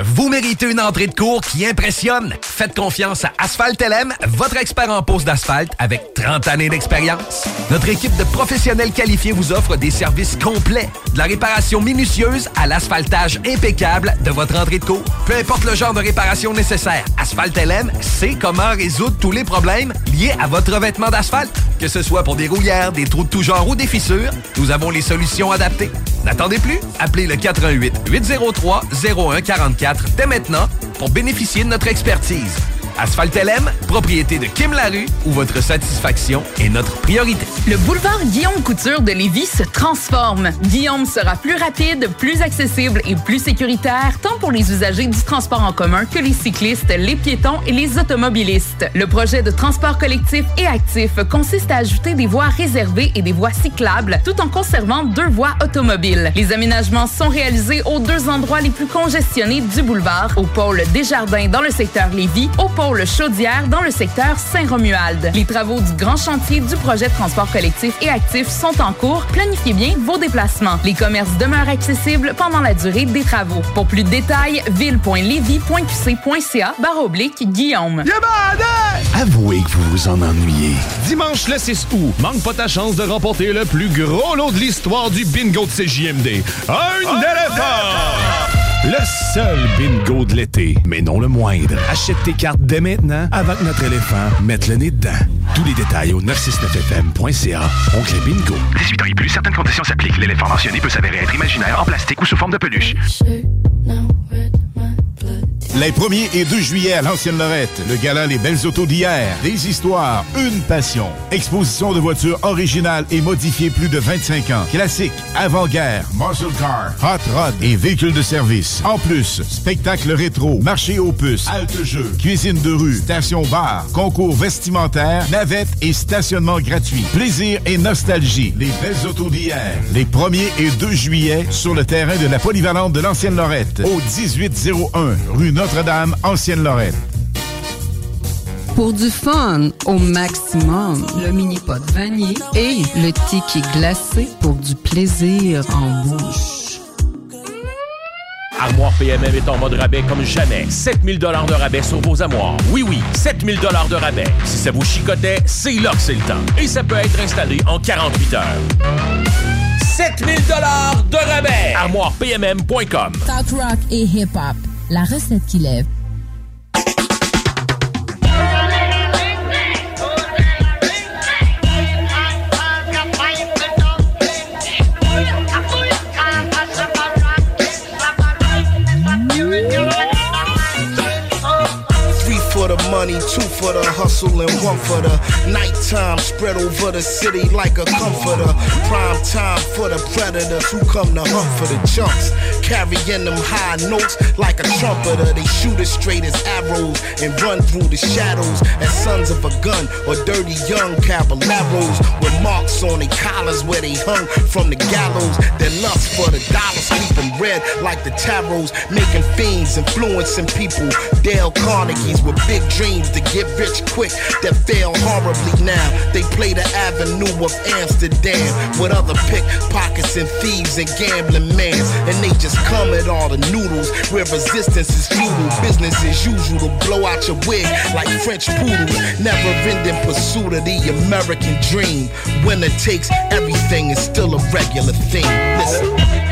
Vous méritez une entrée de cours qui impressionne. Faites confiance à Asphalt LM, votre expert en pose d'asphalte avec 30 années d'expérience. Notre équipe de professionnels qualifiés vous offre des services complets, de la réparation minutieuse à l'asphaltage impeccable de votre entrée de cours. Peu importe le genre de réparation nécessaire, Asphalt LM sait comment résoudre tous les problèmes liés à votre revêtement d'asphalte. Que ce soit pour des rouillères, des trous de tout genre ou des fissures, nous avons les solutions adaptées. N'attendez plus, appelez le 88 803 0144 dès maintenant pour bénéficier de notre expertise. Asphalt LM, propriété de Kim Larue, où votre satisfaction est notre priorité. Le boulevard Guillaume Couture de Lévis se transforme. Guillaume sera plus rapide, plus accessible et plus sécuritaire, tant pour les usagers du transport en commun que les cyclistes, les piétons et les automobilistes. Le projet de transport collectif et actif consiste à ajouter des voies réservées et des voies cyclables, tout en conservant deux voies automobiles. Les aménagements sont réalisés aux deux endroits les plus congestionnés du boulevard, au pôle Desjardins dans le secteur Lévis, au pôle Chaudière dans le secteur Saint-Romuald. Les travaux du grand chantier du projet de transport collectif et actif sont en cours. Planifiez bien vos déplacements. Les commerces demeurent accessibles pendant la durée des travaux. Pour plus de détails, ville.levy.qc.ca barre oblique Guillaume. Avouez que vous vous en ennuyez. Dimanche le 6 août, manque pas ta chance de remporter le plus gros lot de l'histoire du bingo de CJMD. Un éléphant! Le seul bingo de l'été, mais non le moindre. Achète tes cartes dès maintenant avant que notre éléphant mette le nez dedans. Tous les détails au 969fm.ca. Oncle Bingo. 18 ans et plus, certaines conditions s'appliquent. L'éléphant mentionné peut s'avérer être imaginaire, en plastique ou sous forme de peluche. Les 1er et 2 juillet à l'Ancienne Lorette, le gala Les Belles Autos d'hier, des histoires, une passion. Exposition de voitures originales et modifiées plus de 25 ans. Classiques, avant-guerre, muscle car, hot rod et véhicules de service. En plus, spectacle rétro, marché aux puces, halte jeu, cuisine de rue, station bar, concours vestimentaire, navette et stationnement gratuit. Plaisir et nostalgie. Les Belles Autos d'hier, les 1er et 2 juillet sur le terrain de la polyvalente de l'Ancienne Lorette, au 1801 rue Notre-Dame, Ancienne Lorette. Pour du fun au maximum, le mini pot vanille et le ticket glacé pour du plaisir en bouche. Armoire PMM est en mode rabais comme jamais. 7000 dollars de rabais sur vos armoires. Oui, oui, 7000 dollars de rabais. Si ça vous chicotait, c'est là que c'est le temps. Et ça peut être installé en 48 heures. 7000 dollars de rabais. ArmoirePMM.com Talk rock et hip-hop. La recette qui lève. Three for the money, two for the hustle, and one for the nighttime. Spread over the city like a comforter. Prime time for the predators who come to hunt for the chunks. Carrying them high notes like a trumpeter. They shoot as straight as arrows and run through the shadows as sons of a gun or dirty young caballeros with marks on their collars where they hung from the gallows. Their lust for the dollars keep them red like the tarots, making fiends, influencing people. Dale Carnegie's with big dreams to get rich quick that fail horribly now. They play the avenue of Amsterdam with other pickpockets and thieves and gambling mans. And they just come at all the noodles where resistance is futile. Business as usual to blow out your wig like French poodles. Never ending pursuit of the American dream. Winner takes everything is still a regular thing. Listen.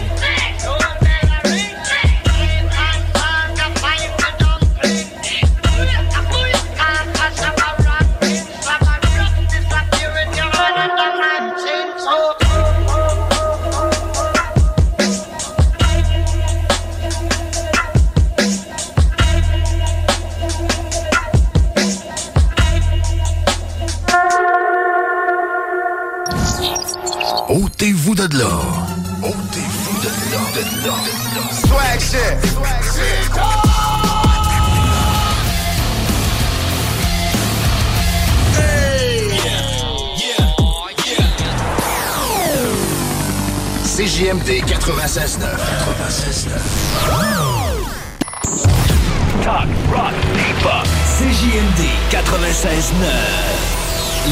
Ôtez-vous de là. Ôtez-vous de là, de là. Swag shit. CJMD 96.9. 96.9. Talk, rock, hip-hop. CJMD 96.9.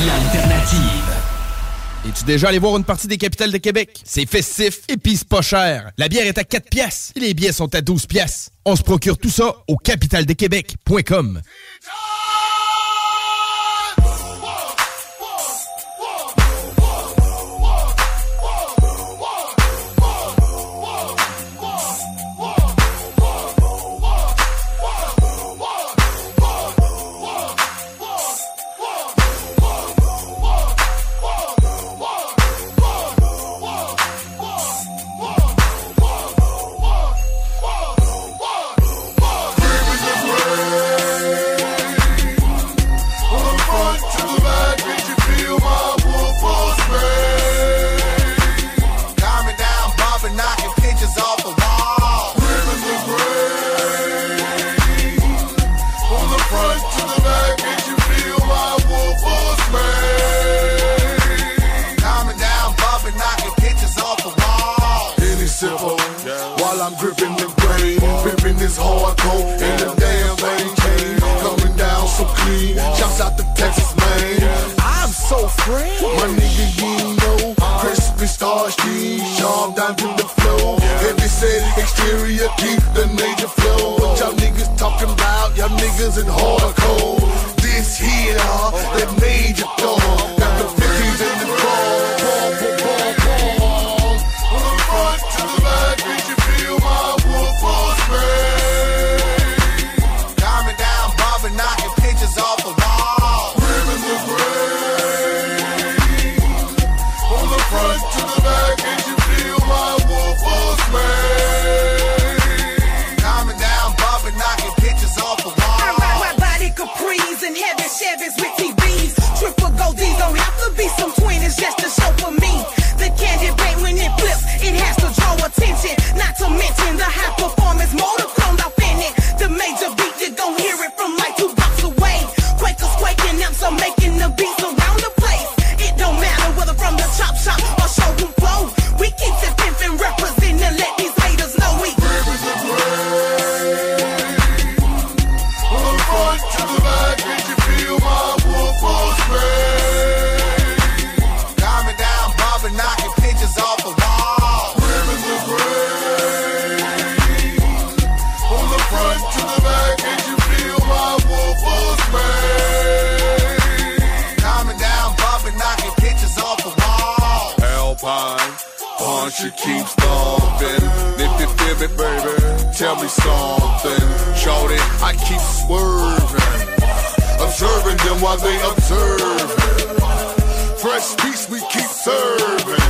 L'alternative. Es-tu déjà allé voir une partie des capitales de Québec? C'est festif et pis c'est pas cher. La bière est à 4 piastres et les billets sont à 12 piastres. On se procure tout ça au capitaldequebec.com. Front to the back, you feel my down, knocking pictures off the wall. Alpine, it keeps thumping. If you feel me, baby, tell me something. Shorty, I keep swerving, observing them while they observe. Fresh piece we keep serving.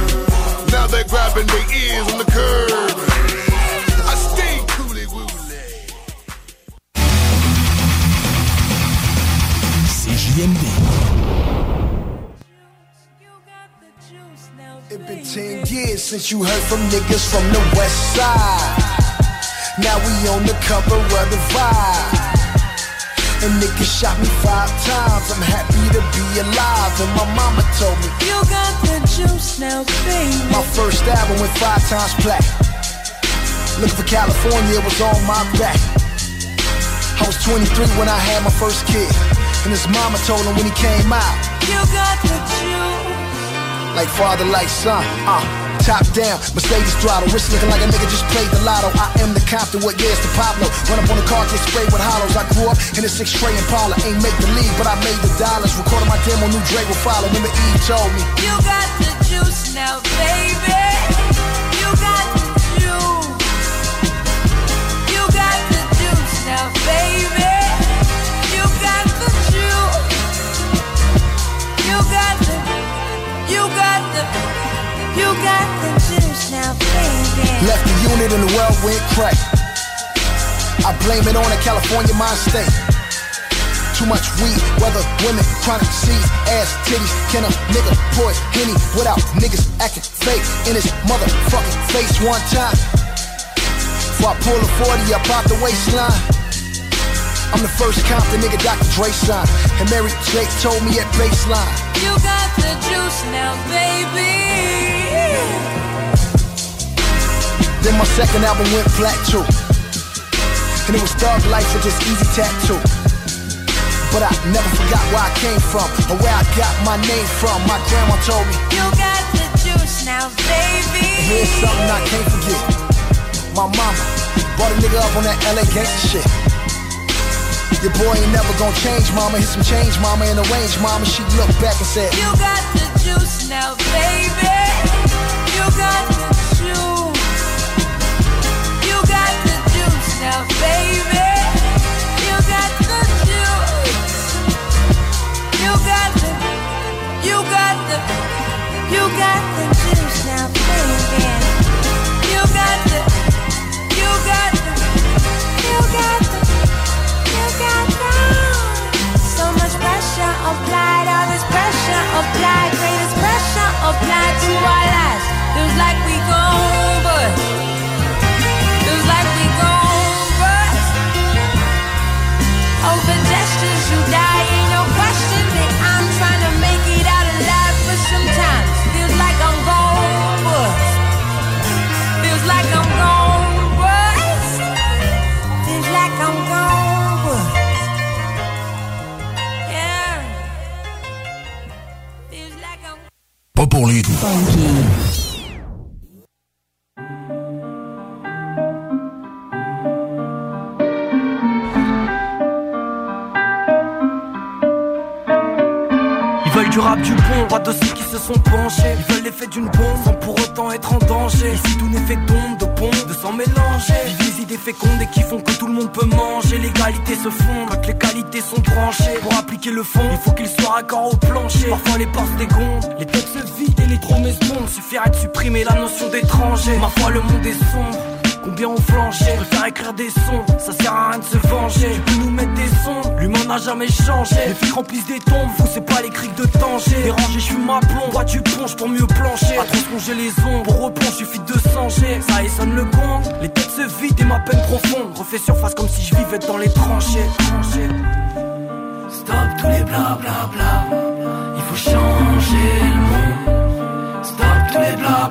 Now they're grabbing their ears on the curb. CJMD. It been 10 years since you heard from niggas from the west side. Now we on the cover of the vibe. And niggas shot me five times. I'm happy to be alive. And my mama told me, You got the juice now, baby. my first album went five times plat. Looking for California was on my back. I was 23 when I had my first kid. And his mama told him when he came out. You got the juice. like father, like son. Uh, top down, Mercedes throttle, wrist looking like a nigga just played the lotto. I am the Compton, what years the Pablo? Run up on the car, get sprayed with hollows. I grew up in a six tray Impala, ain't make the league, but I made the dollars. Recorded my demo, new Dre will follow. Remember E told me, You got the juice now, baby. You got the, you got the juice now, baby. left the unit and the world went crack. I blame it on the California mind state. Too much weed, weather, women, chronic disease, ass, titties. Can a nigga pour his henny without niggas acting fake in his motherfucking face one time? Before I pull a 40 up out the waistline. I'm the first cop Compton nigga Dr. Dre signed. And Mary J told me at baseline. You got the juice now, baby. Then my second album went flat too. And it was Thug Life with this easy tattoo. But I never forgot where I came from or where I got my name from. My grandma told me, You got the juice now, baby. and here's something I can't forget. My mama brought a nigga up on that LA gangsta shit. Your boy ain't never gonna change, mama. Hit some change, mama, and arrange, mama. She looked back and said, You got the juice now, baby. You got the juice. You got the juice now, baby. You got the juice. You got the, you got the, you got the juice now, baby. You got the, you got the, you got the, applied, all this pressure applied, greatest pressure applied to our lives. Feels like we gon' pour les. Ils veulent du rap du bon, pas de ceux qui se sont penchés. Ils veulent l'effet d'une bombe sans pour autant être en danger. Ici tout n'est fait d'ombre, de pompe, de sang mélangé. Vivent les idées fécondes et qui font que tout le monde peut manger. L'égalité se fonde quand les qualités sont tranchées. Pour appliquer le fond, il faut qu'il soit raccord au plancher. Parfois les portes dégondent, les textes se vident et les promesses tombent. Suffirait de supprimer la notion d'étranger. Ma foi, le monde est sombre. Combien ont flanché Je préfère écrire des sons, ça sert à rien de se venger Tu peux nous mettre des sons, l'humain n'a jamais changé. Les filles remplissent des tombes, vous c'est pas les criques de danger Dérangé, je suis ma plomb, toi tu plonges pour mieux plancher. À trop plonger les ondes, pour replonge suffit de changer Ça et sonne le gong, les têtes se vident et ma peine profonde. Refais surface comme si je vivais dans les tranchées. Stop tous les bla bla Il faut changer le monde. Stop tous les bla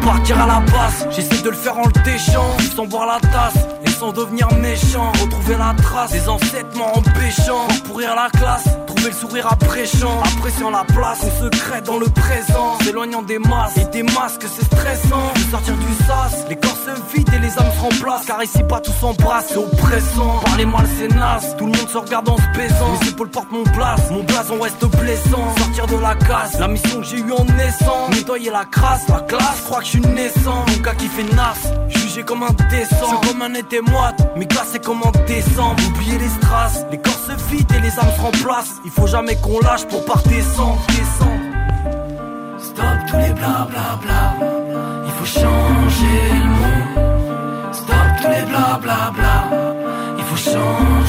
repartir à la base, j'essaie de le faire en le déchant Sans boire la tasse, sans devenir méchant Retrouver la trace des ancêtres en péchant Pourrir la classe, trouver le sourire appréciant Appréciant la place, on se crée dans le présent S'éloignant des masses et des masques, c'est stressant sortir du sas, les corps se vident et les âmes se remplacent Car ici pas tous s'embrassent, c'est oppressant Parler mal c'est naze, tout le monde se regarde en se baisant Mes épaules portent mon place, mon blason reste blessant Sortir de la casse, la mission que j'ai eue en naissant Nettoyer la crasse, la je crois que je suis naissant Mon gars qui fait nasse, jugé comme un décent comme un été moite, mais glacé comme en décembre. Oublier les strass, les corps se vident et les âmes se remplacent. Il faut jamais qu'on lâche pour pas descendre, descendre Stop tous les bla bla bla. Il faut changer le monde. Stop tous les bla bla bla. Il faut changer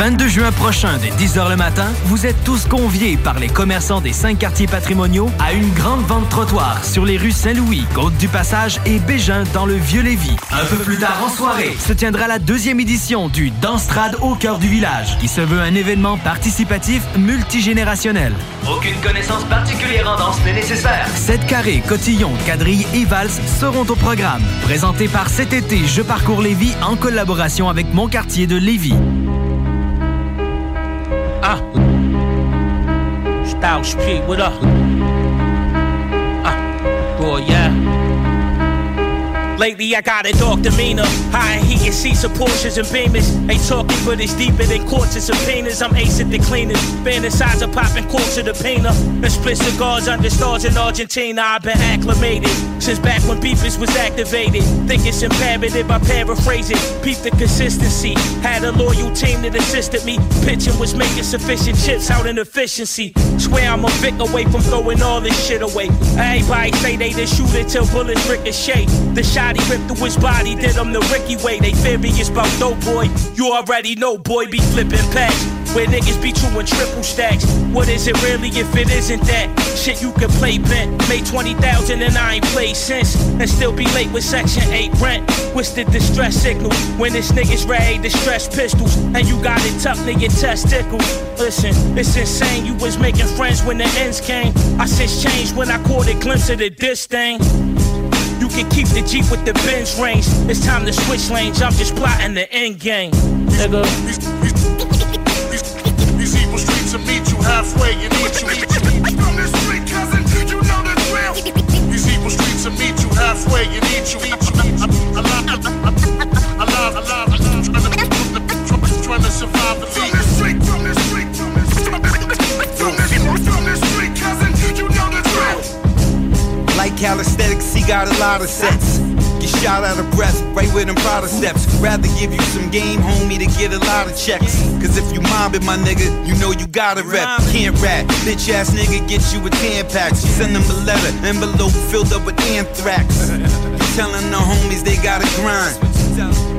22 juin prochain, dès 10h le matin, vous êtes tous conviés par les commerçants des cinq quartiers patrimoniaux à une grande vente trottoir sur les rues Saint-Louis, Côte-du-Passage et Bégin dans le Vieux-Lévis. Un peu plus tard en soirée, se tiendra la deuxième édition du Danstrad au cœur du village, qui se veut un événement participatif multigénérationnel. Aucune connaissance particulière en danse n'est nécessaire. 7 carrés, cotillons, quadrilles et valses seront au programme. Présenté par cet été Je parcours Lévis en collaboration avec mon quartier de Lévis. Uh. Styles P, with up? Uh. Boy, yeah. Lately I got a dark demeanor. High heat and seats of Porsches and Beamers. Ain't talking, but it's deeper than courts and subpoenas. I'm acing the cleaners. Of popping corks to the painter. And split cigars under stars in Argentina. I've been acclimated since back when beefers was activated. Think it's imperative, I paraphrase it. Peep the consistency. Had a loyal team that assisted me. Pitching was making sufficient chips out in efficiency. Swear I'm a Vic away from throwing all this shit away. Everybody say they the shooter till bullets ricochet. The shot he ripped through his body, did him the Ricky way. They furious about dope boy. You already know, boy, be flipping packs. Where niggas be and triple stacks. What is it really if it isn't that? Shit you can play bent. Made 20,000 and I ain't played since. And still be late with Section 8 rent. What's the distress signal? When this niggas ready to stress pistols. And you got it tough, nigga, testicles. Listen, it's insane. You was making friends when the ends came. I since changed when I caught a glimpse of the diss thing. Can keep the Jeep with the Benz range. It's time to switch lanes. I'm just plotting the end game. Nigga. These evil streets will meet you halfway and eat you. From the street, cousin, you know the drill. These evil streets will meet you halfway and eat you. Alive, alive, alive. Like calisthenics, he got a lot of sets. Get shot out of breath, right with them Prada steps. Rather give you some game, homie, to get a lot of checks. Cause if you mob my nigga, you know you gotta rep. Can't rap, bitch ass nigga, get you a 10 pack. Send them a letter, envelope filled up with anthrax. Telling the homies they gotta grind.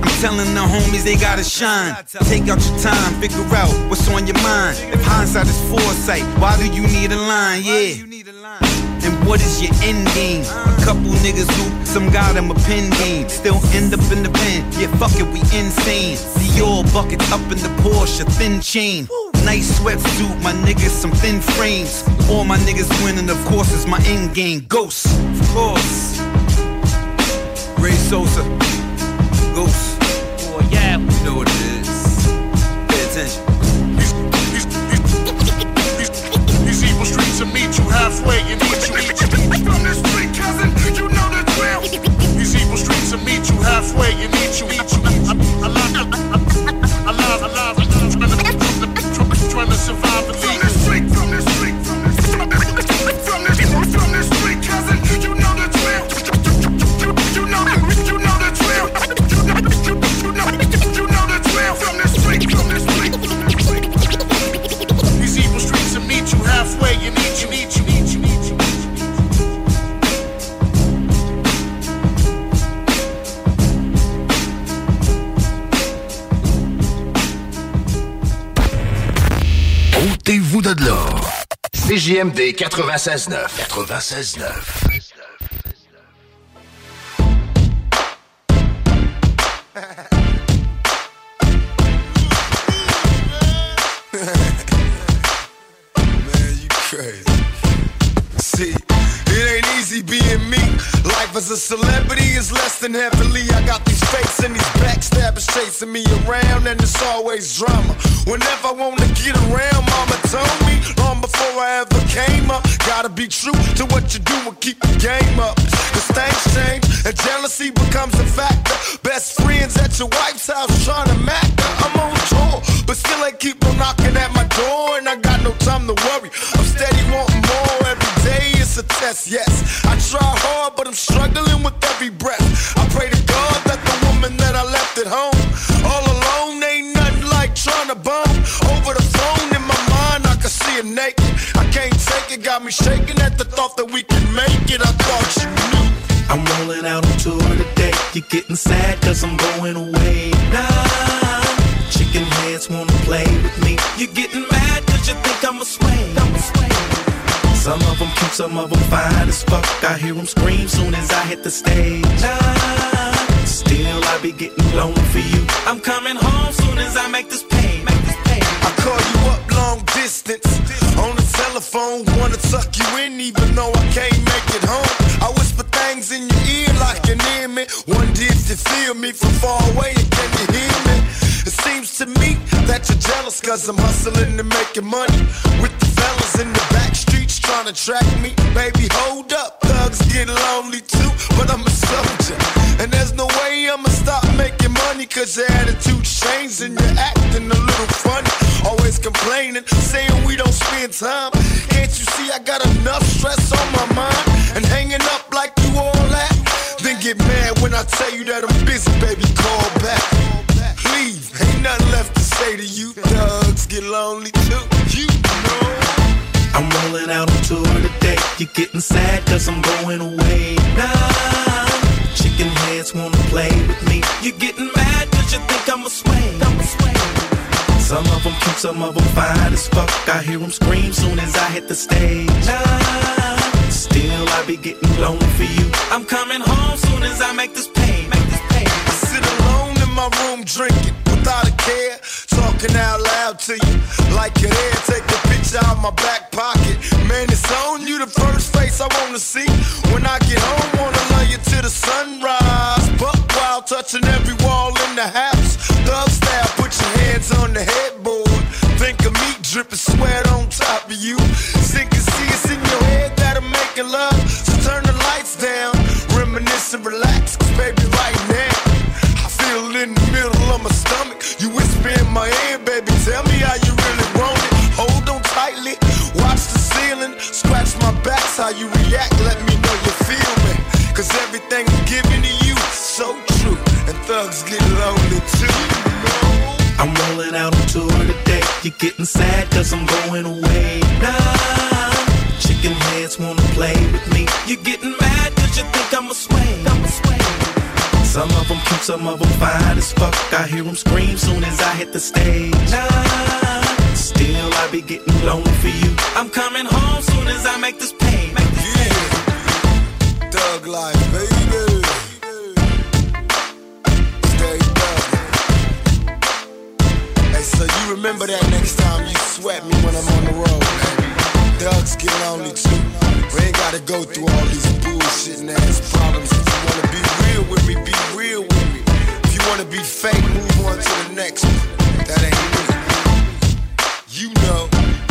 I'm telling the homies they gotta shine. Take out your time, figure out what's on your mind. If hindsight is foresight, why do you need a line? Yeah. What is your end game? A couple niggas who some got them a pin game. Still end up in the pen. Yeah, fuck it, we insane. Dior buckets up in the Porsche, thin chain. Nice sweatsuit, my niggas, some thin frames. All my niggas winning, of course, is my end game. Ghost, of course. Ray Sosa, Ghost. Oh, yeah. You know what it is. Meet you halfway and eat you. From the street, cousin, you know the drill. These evil streets will meet you halfway and eat you, eat you. I love, I CJMD 96.9. 96.9. a celebrity is less than heavenly. I got these fakes and these backstabbers chasing me around, and it's always drama. Whenever I wanna get around, mama told me long before I ever came up. Gotta be true to what you do and keep the game up. Cause things change and jealousy becomes a factor. Best friends at your wife's house trying to mac her. I'm on tour, but still they keep on knocking at my door, and I got no time to worry. I'm steady wanting more day. It's a test, yes. I try hard, but I'm struggling with every breath. I pray to God that the woman that I left at home all alone ain't nothing like trying to bone over the phone. In my mind, I can see her naked. I can't take it, got me shaking at the thought that we can make it. I thought you knew. I'm rolling out on tour today. You're getting sad cause I'm going away now. Chicken heads wanna play with me. You're getting mad cause you think I'm a sway. I'm a sway. Some of some of them fine as fuck. I hear them scream soon as I hit the stage. Nah, still I be getting lonely for you. I'm coming home soon as I make this pay. Make this pay. I call you up long distance on the telephone, wanna tuck you in even though I can't make it home. I whisper things in your ear like you near me. Wonder if you feel me from far away and can you hear me? It seems to me that you're jealous cause I'm hustling and making money with to track me. Baby, hold up, thugs get lonely too, but I'm a soldier. And there's no way I'ma stop making money cause your attitude changed and you're acting a little funny. Always complaining, saying we don't spend time. Can't you see I got enough stress on my mind? And hanging up like you all that? Then get mad when I tell you that I'm busy, baby, call back. Leave, ain't nothing left to say to you. Thugs get lonely too. I'm rolling out on tour today. You're getting sad cause I'm going away now. Chicken heads wanna play with me. You're getting mad cause you think I'm a sway. I'm a sway. Some of them cute, some of them fine as fuck. I hear them scream soon as I hit the stage. Nah, still I be getting lonely for you. I'm coming home soon as I make this pay. Make this pay. I sit alone in my room drinking without a care, talking out loud to you like you're there. Take a out my back pocket. Man, it's on you the first face I wanna see. When I get home, wanna love you to the sunrise. Buck wild, touching every wall in the house. Thug style, put your hands on the headboard. Think of me dripping sweat on top of you. Sink and see it's in your head that I'm making love. So turn the lights down, reminisce and relax, how you react. Let me know you feel me. Cause everything I'm giving to you so true. And thugs get lonely too. I'm rolling out on tour today. You're getting sad cause I'm going away now. Chicken heads wanna play with me. You're getting mad cause you think I'm a sway. I'm a sway. Some of them cute, some of them fine as fuck. I hear them scream soon as I hit the stage. Nah, still I be getting lonely for you. I'm coming home soon as I make this pay. Thug life, baby. Stay thuggin'. Hey, so you remember that next time you sweat me when I'm on the road. Thugs get lonely too. We ain't gotta go through all these bullshit ass problems. If you wanna be real with me, be real with me. If you wanna be fake, move on to the next one. That ain't me. You know.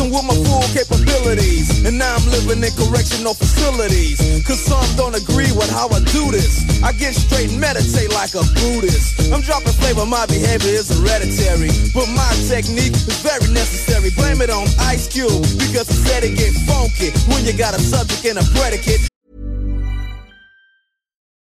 With my full capabilities. And now I'm living in correctional facilities. Cause some don't agree with how I do this. I get straight and meditate like a Buddhist. I'm dropping flavor, my behavior is hereditary. But my technique is very necessary. Blame it on Ice Cube. Because he said it get funky when you got a subject and a predicate.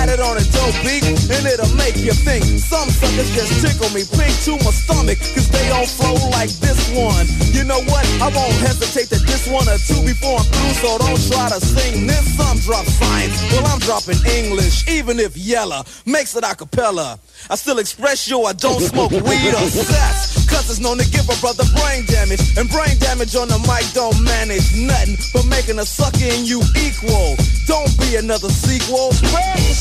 Add it on a dope beat, and it'll make you think. Some suckers just tickle me pink to my stomach, cause they don't flow like this one. You know what? I won't hesitate to diss one or two before I'm through, so don't try to sing this. Some drop science, well, I'm dropping English, even if Yella makes it a cappella. I still express yo, I don't smoke weed or sex. Cause it's known to give a brother brain damage. And brain damage on the mic don't manage nothing but making a sucker in you equal. Don't be another sequel. Spread the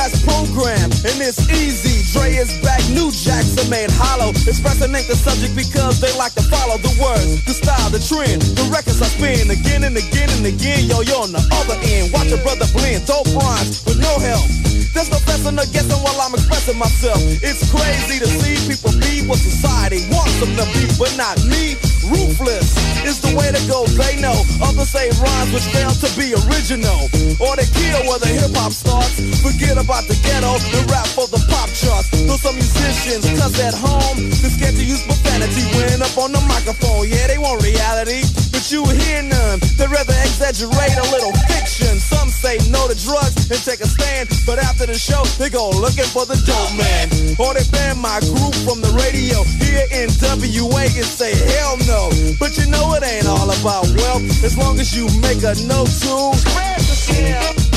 That's programmed and it's easy. Dre is back, new jacks are made hollow. Expressing ain't the subject because they like to follow the words, the style, the trend. The records I spin again and again and again. Yo, yo, on the other end. Watch a brother blend, dope rhymes with no help. There's no guessing or guessing while I'm expressing myself. It's crazy to see people be what society wants them to be, but not me. Ruthless is the way to go, they know. Others say rhymes which fail to be original. Or they kill where the hip hop starts. Forget about the ghetto and rap for the pop charts. Though some musicians, cause at home, they're scared to use profanity when up on the microphone. Yeah, they want reality, but you hear none. They rather exaggerate a little fiction. Some say no to drugs and take a stand, but after the show, they go looking for the dope man. Or they ban my group from the radio here in WA and say hell no. But you know it ain't all about wealth as long as you make a note to spread yourself.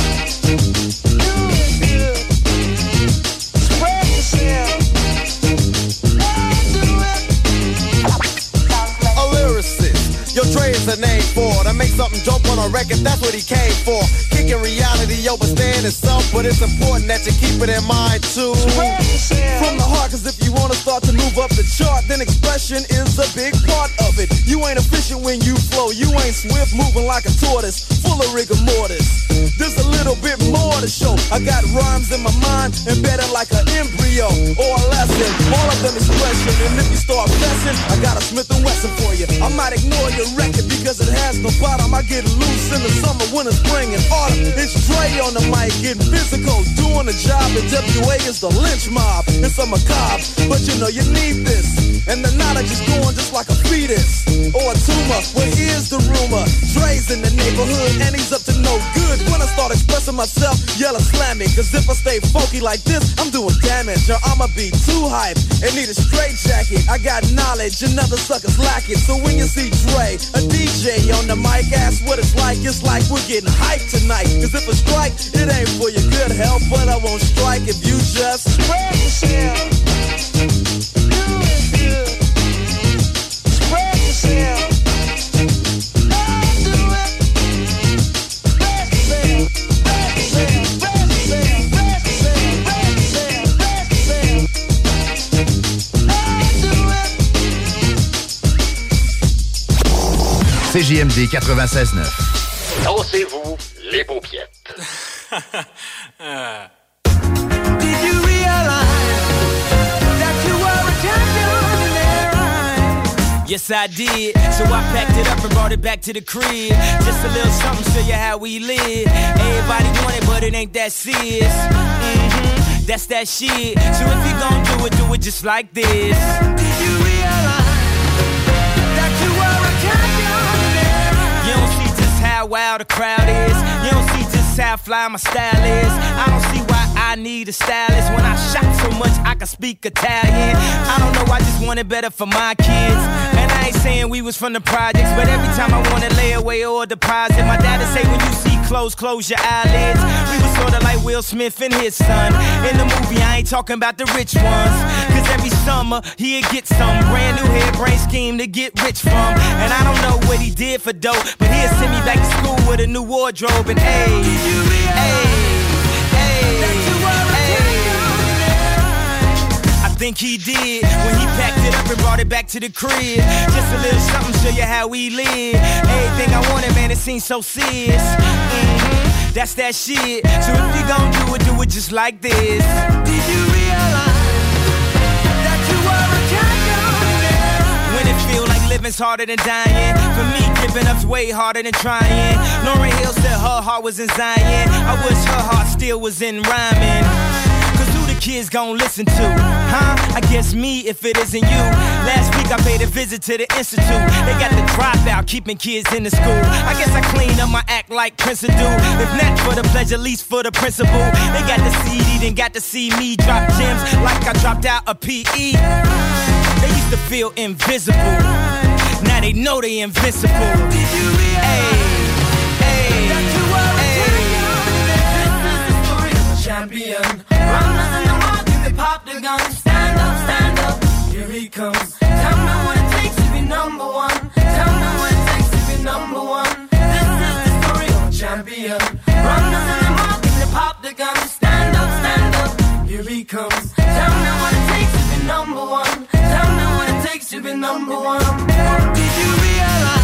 Do Yo, Dre is a name for it. I make something dope on a record, that's what he came for. Kicking reality over stand itself, but it's important that you keep it in mind too. From the heart, cause if you wanna start to move up the chart, then expression is a big part of it. You ain't efficient when you flow, you ain't swift, moving like a tortoise, full of rigor mortis. There's a little bit more to show. I got rhymes in my mind, embedded like an embryo or a lesson. All of them expression, and if you start guessing, I got a Smith and Wesson for you. I might ignore record because it has no bottom. I getting loose in the summer, winter, spring, and autumn. It's Dre on the mic, getting physical, doing the job. And WA is the lynch mob. It's a macabre, but you know you need this. And the night I just going just like a fetus or a tumor. Well, here's the rumor: Dre's in the neighborhood, and he's up to no good. When I start expressing myself, yell slam me. Cause if I stay funky like this, I'm doing damage. Or I'ma be too hype and need a straight jacket. I got knowledge, and other suckers lack it. So when you see Dre, a DJ on the mic, ask what it's like. It's like we're getting hyped tonight. Cause if a strike, it ain't for your good health, but I won't strike if you just spread yourself. Do it good. Spread yourself. CJMD 96.9. Dansez-vous les paupiètes. Did you realize that you were a champion in their eyes? Yes, I did. So I packed it up and brought it back to the crib. Just a little something, show you how we live. Everybody doing it, but it ain't that serious. hmm That's that shit. So if you gon' do it, do it just like this. Wild the crowd is. You don't see just how fly my style is. I don't see why I need a stylist when I shot so much I can speak Italian. I don't know, I just want it better for my kids. And I ain't saying we was from the projects, but every time I wanna lay away or deposit, my dad'd say when you see clothes, close your eyelids. We was sorta like Will Smith and his son. In the movie, I ain't talking about the rich ones. Cause every summer, he'd get some brand new hairbrain scheme to get rich from. And I don't know what he did for dope, but he'd send me back to school with a new wardrobe and hey, think he did when he packed it up and brought it back to the crib. Just a little something, show you how we live. Everything I wanted, man, it seems so serious. Mhm, That's that shit. So if you gon' do it, do it just like this. Did you realize that you were a champion? When it feel like living's harder than dying. For me, giving up's way harder than trying. Lauren Hill said her heart was in Zion. I wish her heart still was in rhyming. Cause who the kids gon' listen to? Huh? I guess me if it isn't you. Last week I paid a visit to the institute. They got the dropout, keeping kids in the school. I guess I clean up my act like Prince do. If not for the pleasure, at least for the principle. They got the CD, then got to see me drop gems like I dropped out a PE. They used to feel invisible. Now they know they invincible. Did you realize? Champion, pop the gun. Stand up, stand up, here he comes. Tell me what it takes to be number one. Tell me what it takes to be number one. This is the story of a champion. Runners in the mark and they pop the gun. Stand up, stand up, here he comes. Tell me what it takes to be number one. Tell me what it takes to be number one. Did you realize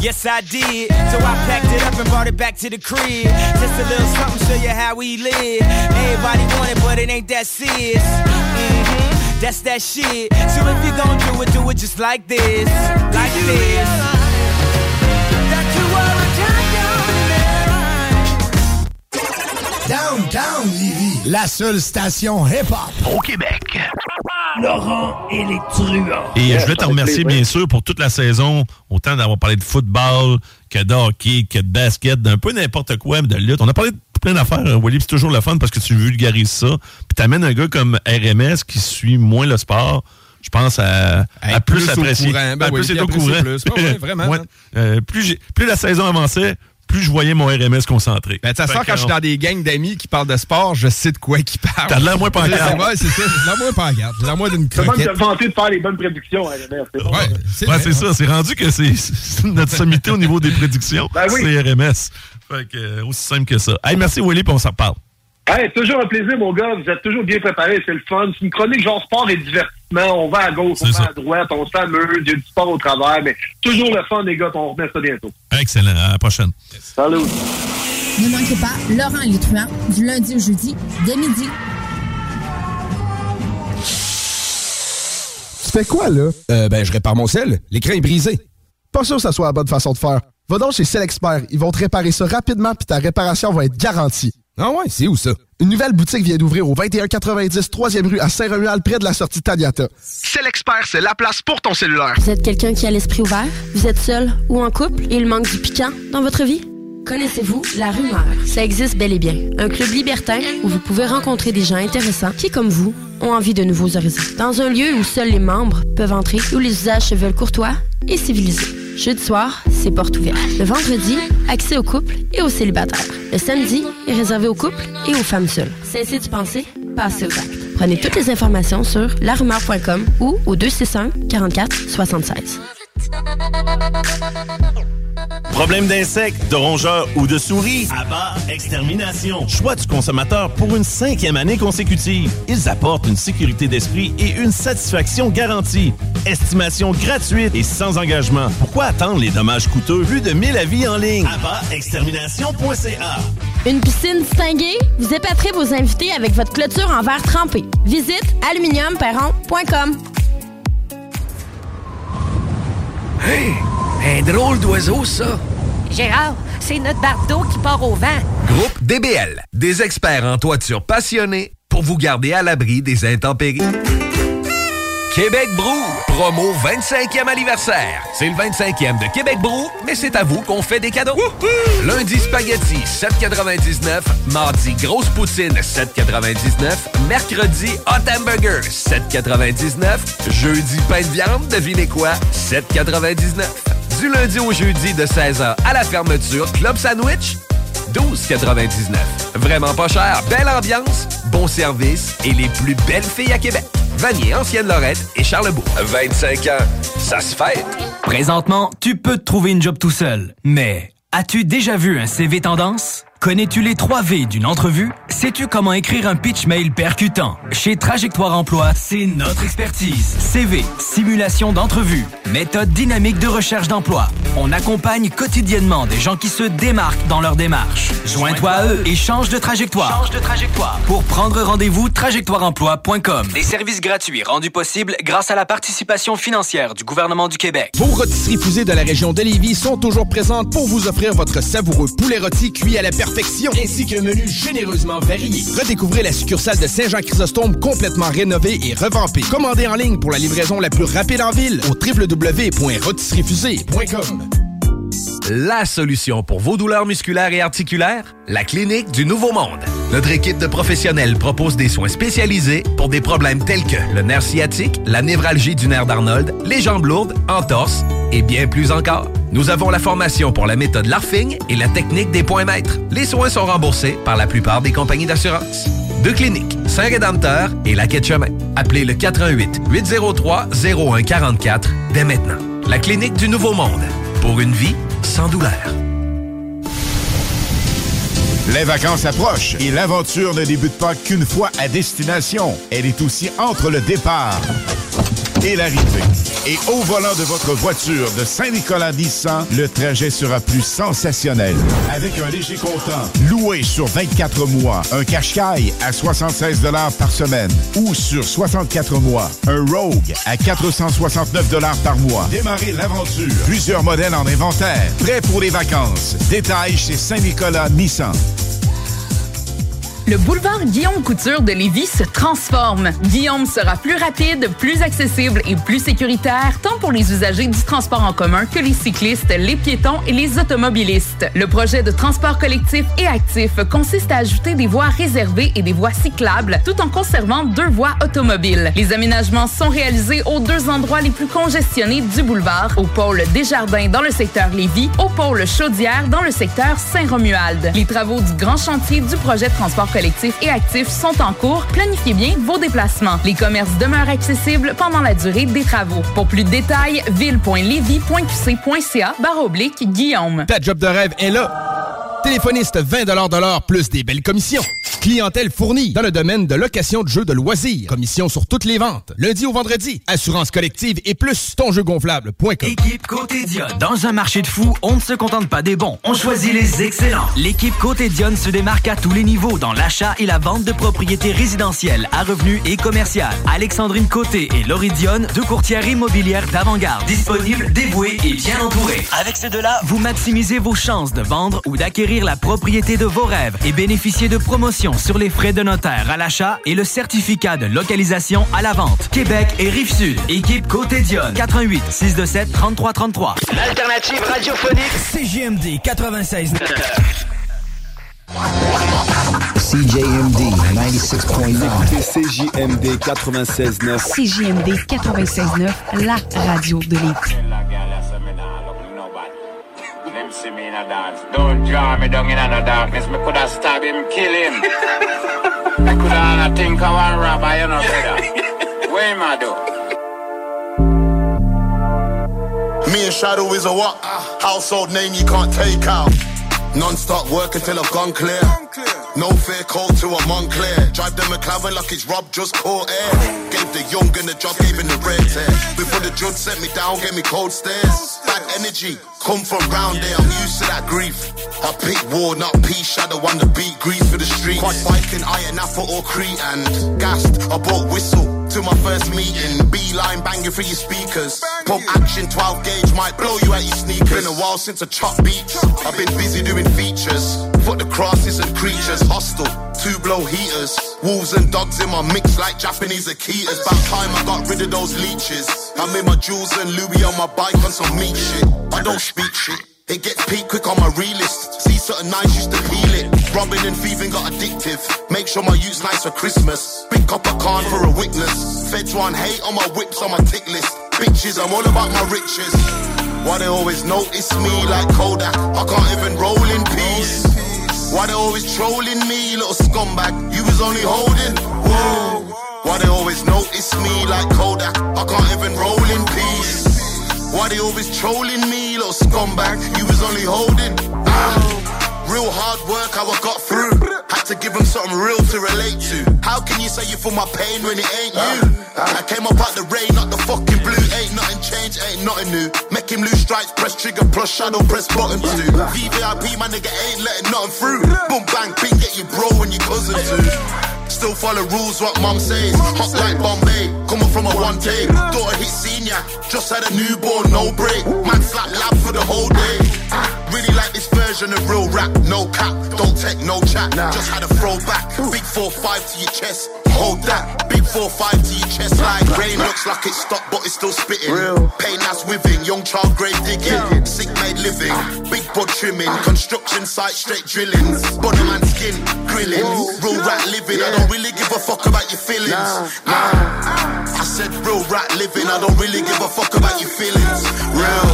Yes, I did. So I packed it up and brought it back to the crib. Just a little something, show you how we live. Everybody want it, but it ain't that serious. hmm That's that shit. So if you gon' do it, do it just like this. Like this. Downtown Livy, la seule station hip-hop au Québec. Laurent et les truands. Et euh, je voulais te remercier, bien sûr, pour toute la saison, autant d'avoir parlé de football que de hockey, que de basket, d'un peu n'importe quoi, mais de lutte. On a parlé de plein d'affaires, euh, Willy, puis c'est toujours le fun parce que tu vulgarises ça. Puis t'amènes un gars comme RMS qui suit moins le sport. Je pense à, à plus, plus au apprécier. courant. Ben Ben, oui, plus c'est au courant. plus. Ouais, vraiment. Ouais. Euh, plus la saison avançait, plus je voyais mon RMS concentré. Ben, façon, Fait quand je suis dans des gangs d'amis qui parlent de sport, je sais de quoi ils parlent. T'as de l'air moins pancarte. Ouais, c'est ça. J'ai de l'air moins pancarte. J'ai de l'air moins d'une C'est même croquette. de vanter de faire les bonnes prédictions, hein, RMS. c'est bon. Ouais, c'est ça. C'est rendu que c'est c'est notre sommité au niveau des prédictions. Ben oui. C'est RMS. Fait que, euh, aussi simple que ça. Hey, merci, Willy, puis on s'en reparle. Hey, toujours un plaisir, mon gars. Vous êtes toujours bien préparés. C'est le fun. C'est une chronique genre sport et divertissement. On va à gauche, on va à droite, on s'amuse. Il y a du sport au travers. Mais toujours le fun, les gars. On remet ça bientôt. Excellent. À la prochaine. Salut. Ne manquez pas Laurent et les truands du lundi au jeudi dès midi. Tu fais quoi, là? Euh, ben, je répare mon sel. L'écran est brisé. Pas sûr que ça soit la bonne façon de faire. Va donc chez Expert. Ils vont te réparer ça rapidement puis ta réparation va être garantie. Ah ouais, c'est où ça? Une nouvelle boutique vient d'ouvrir au 2190 3e rue à Saint-Romuald, près de la sortie Taniata. Expert, c'est la place pour ton cellulaire. Vous êtes quelqu'un qui a l'esprit ouvert? Vous êtes seul ou en couple et il manque du piquant dans votre vie? Connaissez-vous La Rumeur? Ça existe bel et bien. Un club libertin où vous pouvez rencontrer des gens intéressants qui, comme vous, ont envie de nouveaux horizons. Dans un lieu où seuls les membres peuvent entrer, où les usages se veulent courtois et civilisés. Jeudi soir, c'est porte ouverte. Le vendredi, accès aux couples et aux célibataires. Le samedi est réservé aux couples et aux femmes seules. Cessez de penser, passez aux actes. Prenez toutes les informations sur larumeur.com ou au 261 44 76. Problème d'insectes, de rongeurs ou de souris? Abba Extermination. Choix du consommateur pour une cinquième année consécutive. Ils apportent une sécurité d'esprit et une satisfaction garantie. Estimation gratuite et sans engagement. Pourquoi attendre les dommages coûteux vu de 1000 avis en ligne? Extermination.ca Une piscine distinguée? Vous épaterez vos invités avec votre clôture en verre trempé. Visite aluminiumperron.com. Hey! Un drôle d'oiseau, ça! Gérard, c'est notre bardeau qui part au vent. Groupe DBL, des experts en toiture passionnés pour vous garder à l'abri des intempéries. Québec Brou, promo 25e anniversaire. C'est le 25e de Québec Brou, mais c'est à vous qu'on fait des cadeaux. Lundi spaghetti 7,99. Mardi grosse poutine 7,99. Mercredi hot hamburger 7,99. Jeudi pain de viande, devinez quoi 7,99. Du lundi au jeudi de 16h à la fermeture, Club Sandwich 12,99. Vraiment pas cher, belle ambiance, bon service et les plus belles filles à Québec. Vanier, Ancienne-Lorette et Charlebourg. 25 ans, ça se fait. Présentement, tu peux te trouver une job tout seul. Mais as-tu déjà vu un CV tendance? Connais-tu les 3 V d'une entrevue? Sais-tu comment écrire un pitch mail percutant? Chez Trajectoire Emploi, c'est notre expertise. CV, simulation d'entrevue, méthode dynamique de recherche d'emploi. On accompagne quotidiennement des gens qui se démarquent dans leur démarche. Joins-toi à eux et change de trajectoire. Change de trajectoire. Pour prendre rendez-vous, trajectoireemploi.com. Des services gratuits rendus possibles grâce à la participation financière du gouvernement du Québec. Vos rôtisseries fusées de la région de Lévis sont toujours présentes pour vous offrir votre savoureux poulet rôti cuit à la perfection ainsi qu'un menu généreusement varié. Redécouvrez la succursale de Saint-Jean-Chrysostome complètement rénovée et revampée. Commandez en ligne pour la livraison la plus rapide en ville au www.rotisseriefusée.com. La solution pour vos douleurs musculaires et articulaires? La Clinique du Nouveau Monde. Notre équipe de professionnels propose des soins spécialisés pour des problèmes tels que le nerf sciatique, la névralgie du nerf d'Arnold, les jambes lourdes, entorse et bien plus encore. Nous avons la formation pour la méthode LARFING et la technique des points maîtres. Les soins sont remboursés par la plupart des compagnies d'assurance. Deux cliniques, Saint-Rédempteur et la Quai de Chemin. Appelez le 418 803 0144 dès maintenant. La Clinique du Nouveau Monde. Pour une vie sans douleur. Les vacances approchent et l'aventure ne débute pas qu'une fois à destination. Elle est aussi entre le départ et l'arrivée. Et au volant de votre voiture de Saint-Nicolas Nissan, le trajet sera plus sensationnel. Avec un léger comptant, loué sur 24 mois, un Qashqai à 76 par semaine ou sur 64 mois, un Rogue à 469 par mois. Démarrez l'aventure. Plusieurs modèles en inventaire. Prêt pour les vacances. Détails chez Saint-Nicolas Nissan. Le boulevard Guillaume Couture de Lévis se transforme. Guillaume sera plus rapide, plus accessible et plus sécuritaire, tant pour les usagers du transport en commun que les cyclistes, les piétons et les automobilistes. Le projet de transport collectif et actif consiste à ajouter des voies réservées et des voies cyclables, tout en conservant deux voies automobiles. Les aménagements sont réalisés aux deux endroits les plus congestionnés du boulevard, au pôle Desjardins dans le secteur Lévis, au pôle Chaudière dans le secteur Saint-Romuald. Les travaux du grand chantier du projet de transport collectif et actifs sont en cours. Planifiez bien vos déplacements. Les commerces demeurent accessibles pendant la durée des travaux. Pour plus de détails, ville.levy.qc.ca barre oblique Guillaume. Ta job de rêve est là Téléphoniste 20 de l'heure plus des belles commissions. Clientèle fournie dans le domaine de location de jeux de loisirs. Commission sur toutes les ventes. Lundi au vendredi. Assurance collective et plus tonjeugonflable.com. Équipe Côté Dionne. Dans un marché de fous, on ne se contente pas des bons. On choisit les excellents. L'équipe Côté Dionne se démarque à tous les niveaux dans l'achat et la vente de propriétés résidentielles à revenus et commerciales. Alexandrine Côté et Laurie Dionne, deux courtières immobilières d'avant-garde. Disponibles, dévouées et bien entourées. Avec ces deux-là, vous maximisez vos chances de vendre ou d'acquérir la propriété de vos rêves et bénéficiez de promotions sur les frais de notaire à l'achat et le certificat de localisation à la vente. Québec et Rive-Sud. Équipe Côté Dionne. 88 627 3333. L'alternative radiophonique CGMD 96. CJMD 96.9. CJMD 96.9. CJMD 96.9, la radio de l'été. See me in a dance. Don't draw me down in a darkness. Me coulda stab him, kill him. me coulda think I want robber, you know, brother. Where am I do? Me and Shadow is a what? Household name you can't take out. Non-stop work until I've gone clear. No fear code to a Montclair. Drive the McLaren like it's Rob just caught air. Gave the young and the job, gave him the red tear. Before the judge set me down, gave me cold stares. Bad energy, come from round there, I'm used to that grief. I pick war, not peace, shadow on the beat, grease for the streets. Quad biking, iron apple or Crete and gassed. I bought whistle to my first meeting. Beeline banging through your speakers. Pump action 12 gauge might blow you out your sneakers. Been a while since I chop beats. I've been busy doing features. Fuck the crosses and creatures. Hostile, two blow heaters. Wolves and dogs in my mix like Japanese Akitas. About time I got rid of those leeches. I'm in my jewels and Louis on my bike on some meat shit. I don't speak shit. It gets peak quick on my realist. See certain nights used to peel it. Robbing and thieving got addictive. Make sure my youth's nice for Christmas. Big copper can for a witness. Feds want hate on my whips on my tick list. Bitches, I'm all about my riches. Why they always notice me like Kodak? I can't even roll in peace. Why they always trolling me, little scumbag? You was only holding. Whoa. Why they always notice me like Kodak? I can't even roll in peace. Why they always trolling me, little scumbag? You was only holding. Ah. Real hard work, how I got through. Had to give them something real to relate to. How can you say you feel my pain when it ain't you? I came up out the rain, not the fucking blue. Ain't nothing changed, ain't nothing new. Make him lose stripes, press trigger, plus shadow, press button too. VVIP, my nigga ain't letting nothing through. Boom, bang, ping, get your bro and your cousin too. Still follow rules, what mum says. Hot like Bombay, a one take. Daughter hit senior, just had a newborn, no break. Man flat lab for the whole day. Really like this version of real rap, no cap, don't take no chat. Just had a throwback, big 4-5 to your chest. Hold that, big 4-5 to your chest. Like rain looks like it stopped, but it's still spitting. Real. Pain that's within, young child grave digging. Sick made living, big bud trimming, construction site straight drilling. Body man skin, grilling, real rat living. I don't really give a fuck about your feelings. Ah. I said real rat living, I don't really give a fuck about your feelings. Real.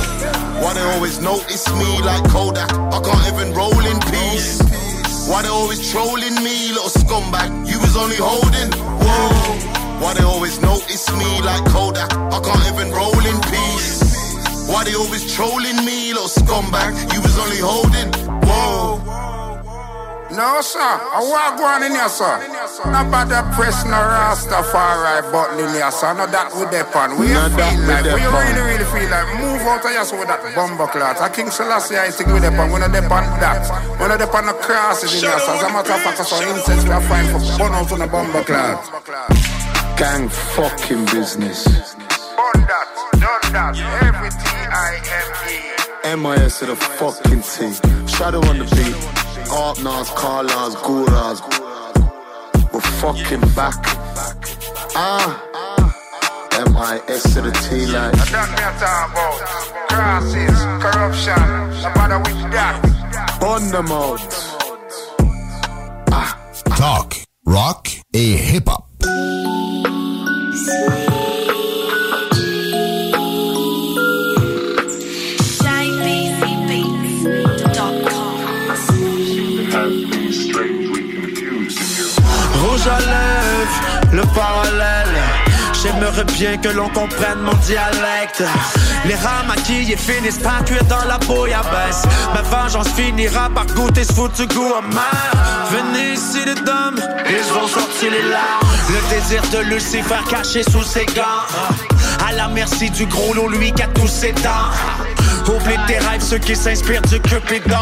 Why they always notice me like Kodak? I can't even roll in peace. Why they always trolling me, little scumbag? You was only holding. Whoa. Why they always notice me like Kodak? I can't even roll in peace. Why they always trolling me, little scumbag? You was only holding. Whoa. No, sir. I walk going in here, sir. Not about the press, no Rastafari button in here, sir. Not that with that pan. We Not feel like, we really, really feel like, move out of here so with that bomber cloth. I King Selassie, I think with that pan. We're not there on that. We're not there on the crosses in here, sir. As a matter of fact, so incense we are fine for burn out on the bomber cloth. Gang fucking business. Burn that, done that, every T-I-M-E. MIS to the fucking T. Shadow on the beat partners, car lines, guras. We're fucking back. Ah. M-I-S to the T like. I don't matter about crosses, corruption, no matter which that. On the mode. Ah. Talk, rock, a hip hop. Le parallèle. J'aimerais bien que l'on comprenne mon dialecte. Les rats maquillés finissent par cuire dans la bouillabaisse. Ma vengeance finira par goûter ce foutu goût amer. Venez ici les dames, ils vont sortir les larmes. Le désir de Lucifer caché sous ses gants. À la merci du gros lot, lui qui a tous ses dents. Oublie tes rêves, ceux qui s'inspirent du cupidon.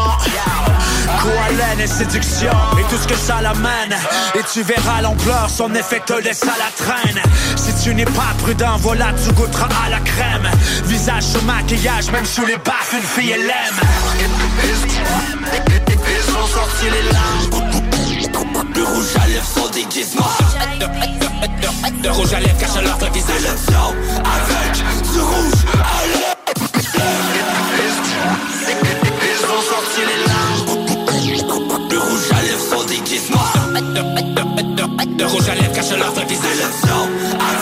Quoi et séduction, et tout ce que ça l'amène. Et tu verras l'ampleur, son effet te laisse à la traîne. Si tu n'es pas prudent, voilà, tu goûteras à la crème. Visage sous maquillage, même sous les baffes, une fille elle aime. Ils ont sorti les larmes. Le rouge à lèvres son déguisement. Le rouge à lèvres cache leur visage. avec du rouge à lèvres. Ils ont sorti les larmes. Le rouge à lèvres son déguisement. Le rouge à lèvres cache leur visage.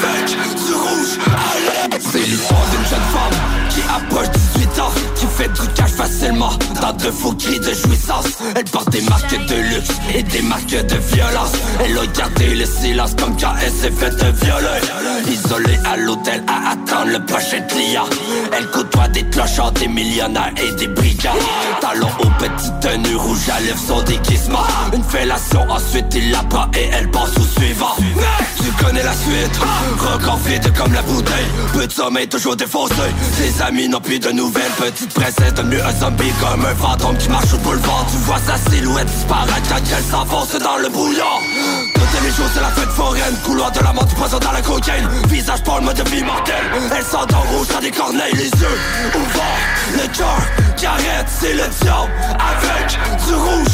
avec du rouge à lèvres. C'est l'histoire d'une jeune femme qui approche 18 ans Qui fait cash facilement. Dans de faux cris de jouissance. Elle porte des marques de luxe et des marques de violence. Elle a gardé le silence comme quand elle s'est fait violer Isolée à l'hôtel à attendre le prochain client. Elle côtoie des clochards, des millionnaires et des brigands. Talons aux petites tenues rouges à lèvres son déguisement Une fellation ensuite il la prend et elle passe au suivant. Tu connais la suite. Record vide comme la bouteille. Peu de sommeil toujours défoncé Ses amis n'ont plus de nouvelles Petite princesse devenue un zombie Comme un fantôme qui marche au boulevard. Tu vois sa silhouette disparaître quand elle s'enfonce dans le brouillard Toutes les jours c'est la fête foraine. Couloir de la mort du poison dans la cocaïne. Visage pour le mode de vie mortel. Elle sent en rouge dans des corneilles Les yeux ouverts, le cœur qui arrête C'est le diable. Avec du rouge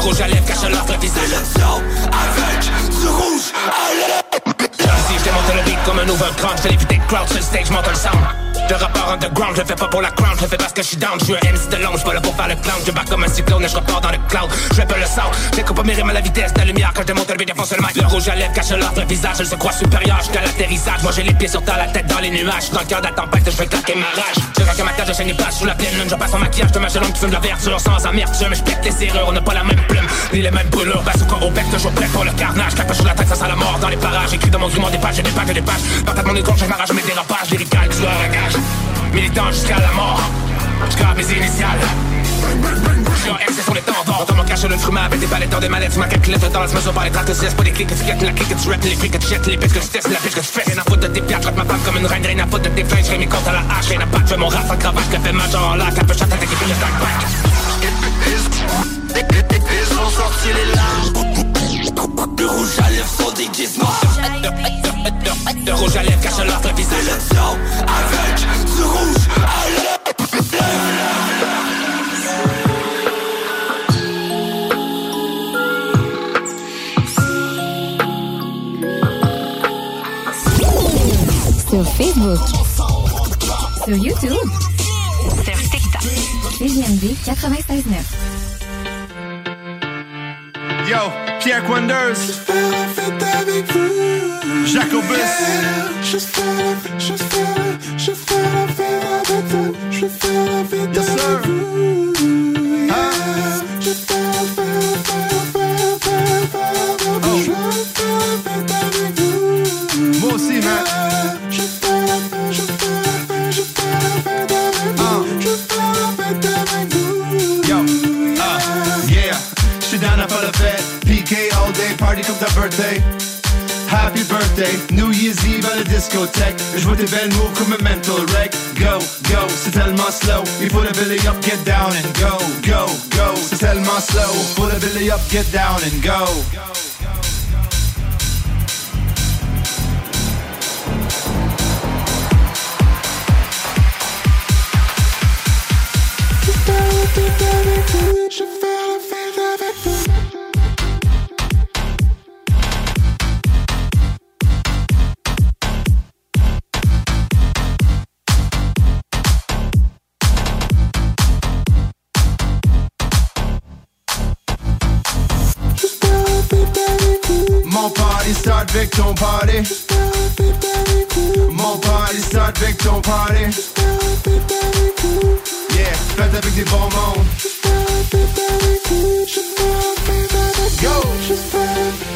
rouge à lèvres cache leur avec du rouge à lèvres si je démonte le beat comme un overground, je fais l'éviter de crowd sur le stage, monte le sound. Le rapport underground, je fais pas pour la crown, je fais parce que je suis down. Je suis un MC de long, je pas là pour faire le clown. Je bats comme un cyclone et je repars dans le cloud. Je pas le sound, j'écoute mes rimes à la vitesse de la lumière quand je démonte le beat, défonce le mic. Le rouge à lèvres cache leur visage, je se crois supérieur jusqu'à l'atterrissage. Moi j'ai les pieds sur terre, la tête dans les nuages. Dans le cœur de la tempête, je vais claquer ma rage. Je claque ma tête, je chaîne pas sous la pleine lune. Je passe en maquillage de ma jeune qui fume la verdure sans amertume. Je pète les serrures, on n'a pas la même plume, ni les mêmes brûlures. Basse au au bec, toujours prêt pour le carnage. Claque sur la tête, ça sent la mort dans les parages. Écrit dans mon grimoire des pages, j'ai des pages, j'ai des pages. Partage mon écorche, je m'arrache mes dérapages, lyrical, tueur à gage. Militant jusqu'à la mort, jusqu'à mes initiales. Je suis en MC sur les temps d'or. Dans mon cache le fruit avec des palettes dans des mallettes. Ma calculette dans la mesure par les traces. Tu laisses pas des clics que tu la clique que tu rappes, les que tu jettes, les pistes que tu testes, la piste que tu fais. Rien à foutre de tes pierres, ma femme comme une reine, rien à foutre de tes flingues. Je mes comptes à la hache, rien à battre. Je mon rap sans cravache, je fais major en lac. Un peu chatte avec des filles de back. Ils ont sorti les larmes. Le rouge à lèvres son déguisement. Le rouge à lèvres cache leur visage. avec du rouge à lèvres. Sur Facebook. Sur YouTube. Sur TikTok. CGMD 96.9. Yo, Pierre Quanders. Jacobus. Je fais Yes, sir. Ta birthday. Happy birthday, New Year's Eve à la discothèque. Je vois tes belles moves comme un mental wreck. Go, go, c'est tellement slow. Il faut le belly up, get down and go, go, go. C'est tellement slow. Faut le belly up, get down and go. Je Mon party start avec ton party. Mon party start avec ton party. Yeah, fête avec des bons mondes. Go! Je fais,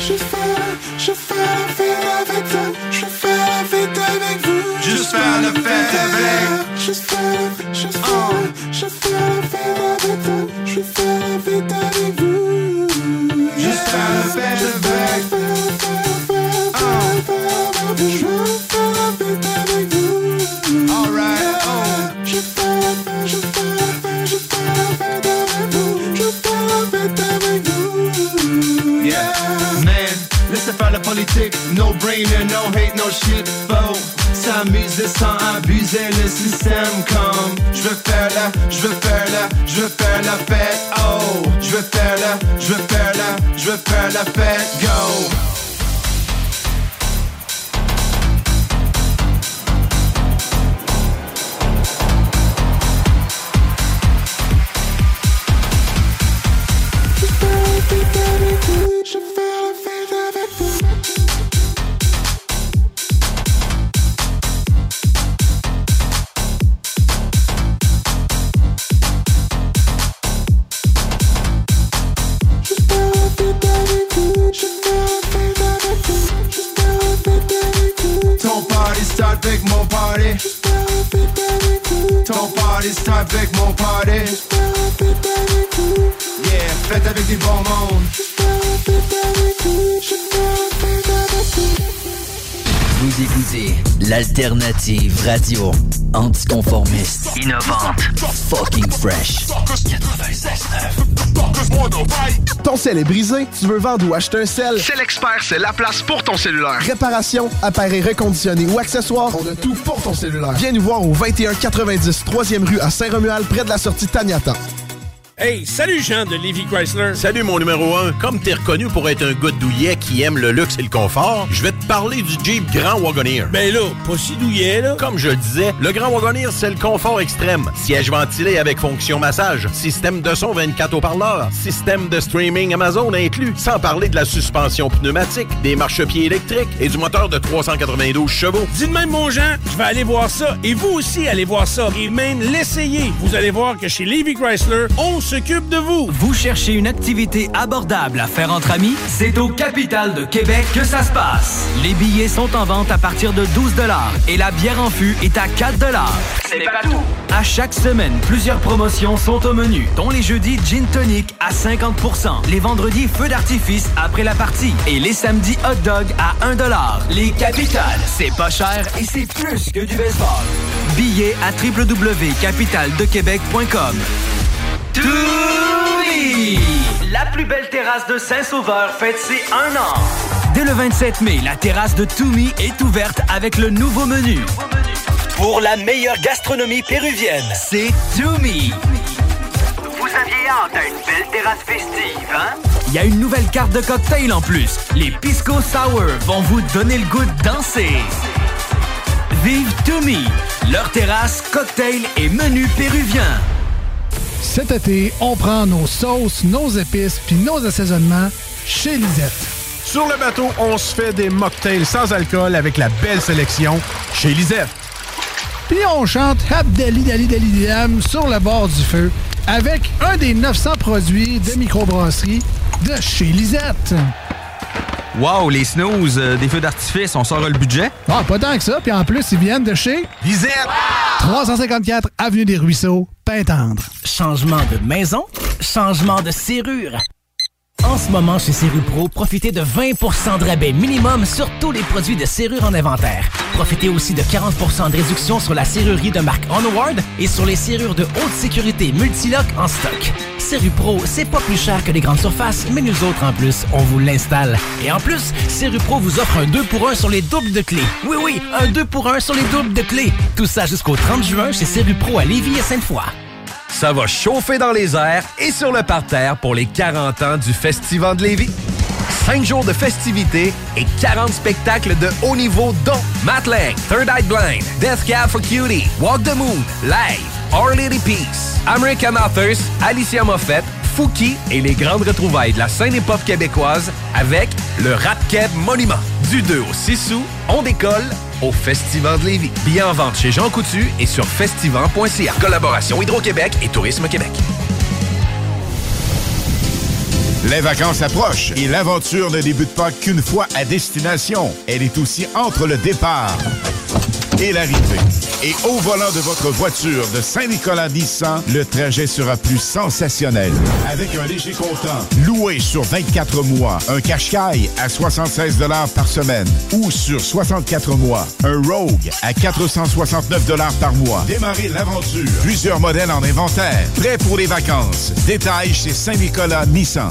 je fais, je fais la fête avec toi. Je fais la fête avec vous. Juste faire la fête avec. Juste faire, juste faire, je fais la fête avec toi. Je fais la fête avec vous. Politique. No brainer, no hate, no shit, faux. S'amuser sans abuser le système comme Je veux faire la, je veux faire la, je veux faire la fête, oh Je veux faire la, je veux faire la, je veux faire la fête, go mon party. Ton party start avec mon party. Yeah, fête avec bons mondes. Vous. Écoutez l'alternative radio anticonformiste, innovante, fucking fresh. 96.9. Ton sel est brisé? Tu veux vendre ou acheter un sel? C'est l'expert, c'est la place pour ton cellulaire. Réparation, appareil reconditionné ou accessoires, on a tout pour ton cellulaire. Viens nous voir au 2190 3e rue à Saint-Romuald, près de la sortie Taniata. Hey, salut Jean de Lévi Chrysler. Salut mon numéro 1. Comme t'es reconnu pour être un gars douillet qui aime le luxe et le confort, je vais te parler du Jeep Grand Wagoneer. Ben là, pas si douillet, là. Comme je le disais, le Grand Wagoneer, c'est le confort extrême. Siège ventilé avec fonction massage, système de son 24 haut-parleurs, système de streaming Amazon inclus, sans parler de la suspension pneumatique, des marchepieds électriques et du moteur de 392 chevaux. Dis de même, mon Jean, je vais aller voir ça. Et vous aussi, allez voir ça. Et même l'essayer. Vous allez voir que chez Lévi Chrysler, on s'occupe de vous. Vous cherchez une activité abordable à faire entre amis? C'est au Capital de Québec que ça se passe. Les billets sont en vente à partir de 12 et la bière en fût est à 4 C'est pas tout. À chaque semaine, plusieurs promotions sont au menu, dont les jeudis gin tonic à 50% les vendredis feux d'artifice après la partie et les samedis hot dog à 1 Les Capitales, c'est pas cher et c'est plus que du baseball. Billets à www.capitaldequebec.com. La plus belle terrasse de Saint-Sauveur fête ses un an. Dès le 27 mai, la terrasse de Toumi est ouverte avec le nouveau menu. Pour la meilleure gastronomie péruvienne, c'est Toumi. Vous aviez hâte à une belle terrasse festive, hein? Il y a une nouvelle carte de cocktail en plus. Les Pisco Sour vont vous donner le goût de danser. Vive Toumi, leur terrasse, cocktail et menu péruvien. Cet été, on prend nos sauces, nos épices puis nos assaisonnements chez Lisette. Sur le bateau, on se fait des mocktails sans alcool avec la belle sélection chez Lisette. Puis on chante Abdali Dali Dali Dam sur le bord du feu avec un des 900 produits de microbrasserie de chez Lisette. Wow, les snooze, euh, des feux d'artifice, on sort le budget? Ah, pas tant que ça. Puis en plus, ils viennent de chez Lisette. 354 Avenue des Ruisseaux, Pintendre. Changement de maison, changement de serrure. En ce moment, chez Serrupro, profitez de 20% de rabais minimum sur tous les produits de serrure en inventaire. Profitez aussi de 40% de réduction sur la serrurerie de marque Onward et sur les serrures de haute sécurité Multilock en stock. Serrupro, c'est pas plus cher que les grandes surfaces, mais nous autres, en plus, on vous l'installe. Et en plus, Serrupro vous offre un 2 pour 1 sur les doubles de clés. Oui, oui, un 2 pour 1 sur les doubles de clés. Tout ça jusqu'au 30 juin chez Serrupro à Lévis et Sainte-Foy. Ça va chauffer dans les airs et sur le parterre pour les 40 ans du Festival de Lévis. 5 jours de festivités et 40 spectacles de haut niveau dont Matt Lang, Third Eye Blind, Death Cab for Cutie, Walk the Moon, Live, Our Lady Peace, American Authors, Alicia Moffett, Fouki et les grandes retrouvailles de la scène hip-hop québécoise avec le Rap Monument. Du 2 au 6 août, on décolle au Festival de Lévis. Billets en vente chez Jean Coutu et sur festival.ca. Collaboration Hydro-Québec et Tourisme Québec. Les vacances approchent et l'aventure ne débute pas qu'une fois à destination. Elle est aussi entre le départ et l'arrivée. Et au volant de votre voiture de Saint-Nicolas Nissan, le trajet sera plus sensationnel. Avec un léger comptant, loué sur 24 mois, un Qashqai à 76 par semaine ou sur 64 mois, un Rogue à 469 par mois. Démarrez l'aventure. Plusieurs modèles en inventaire. Prêt pour les vacances. Détails chez Saint-Nicolas Nissan.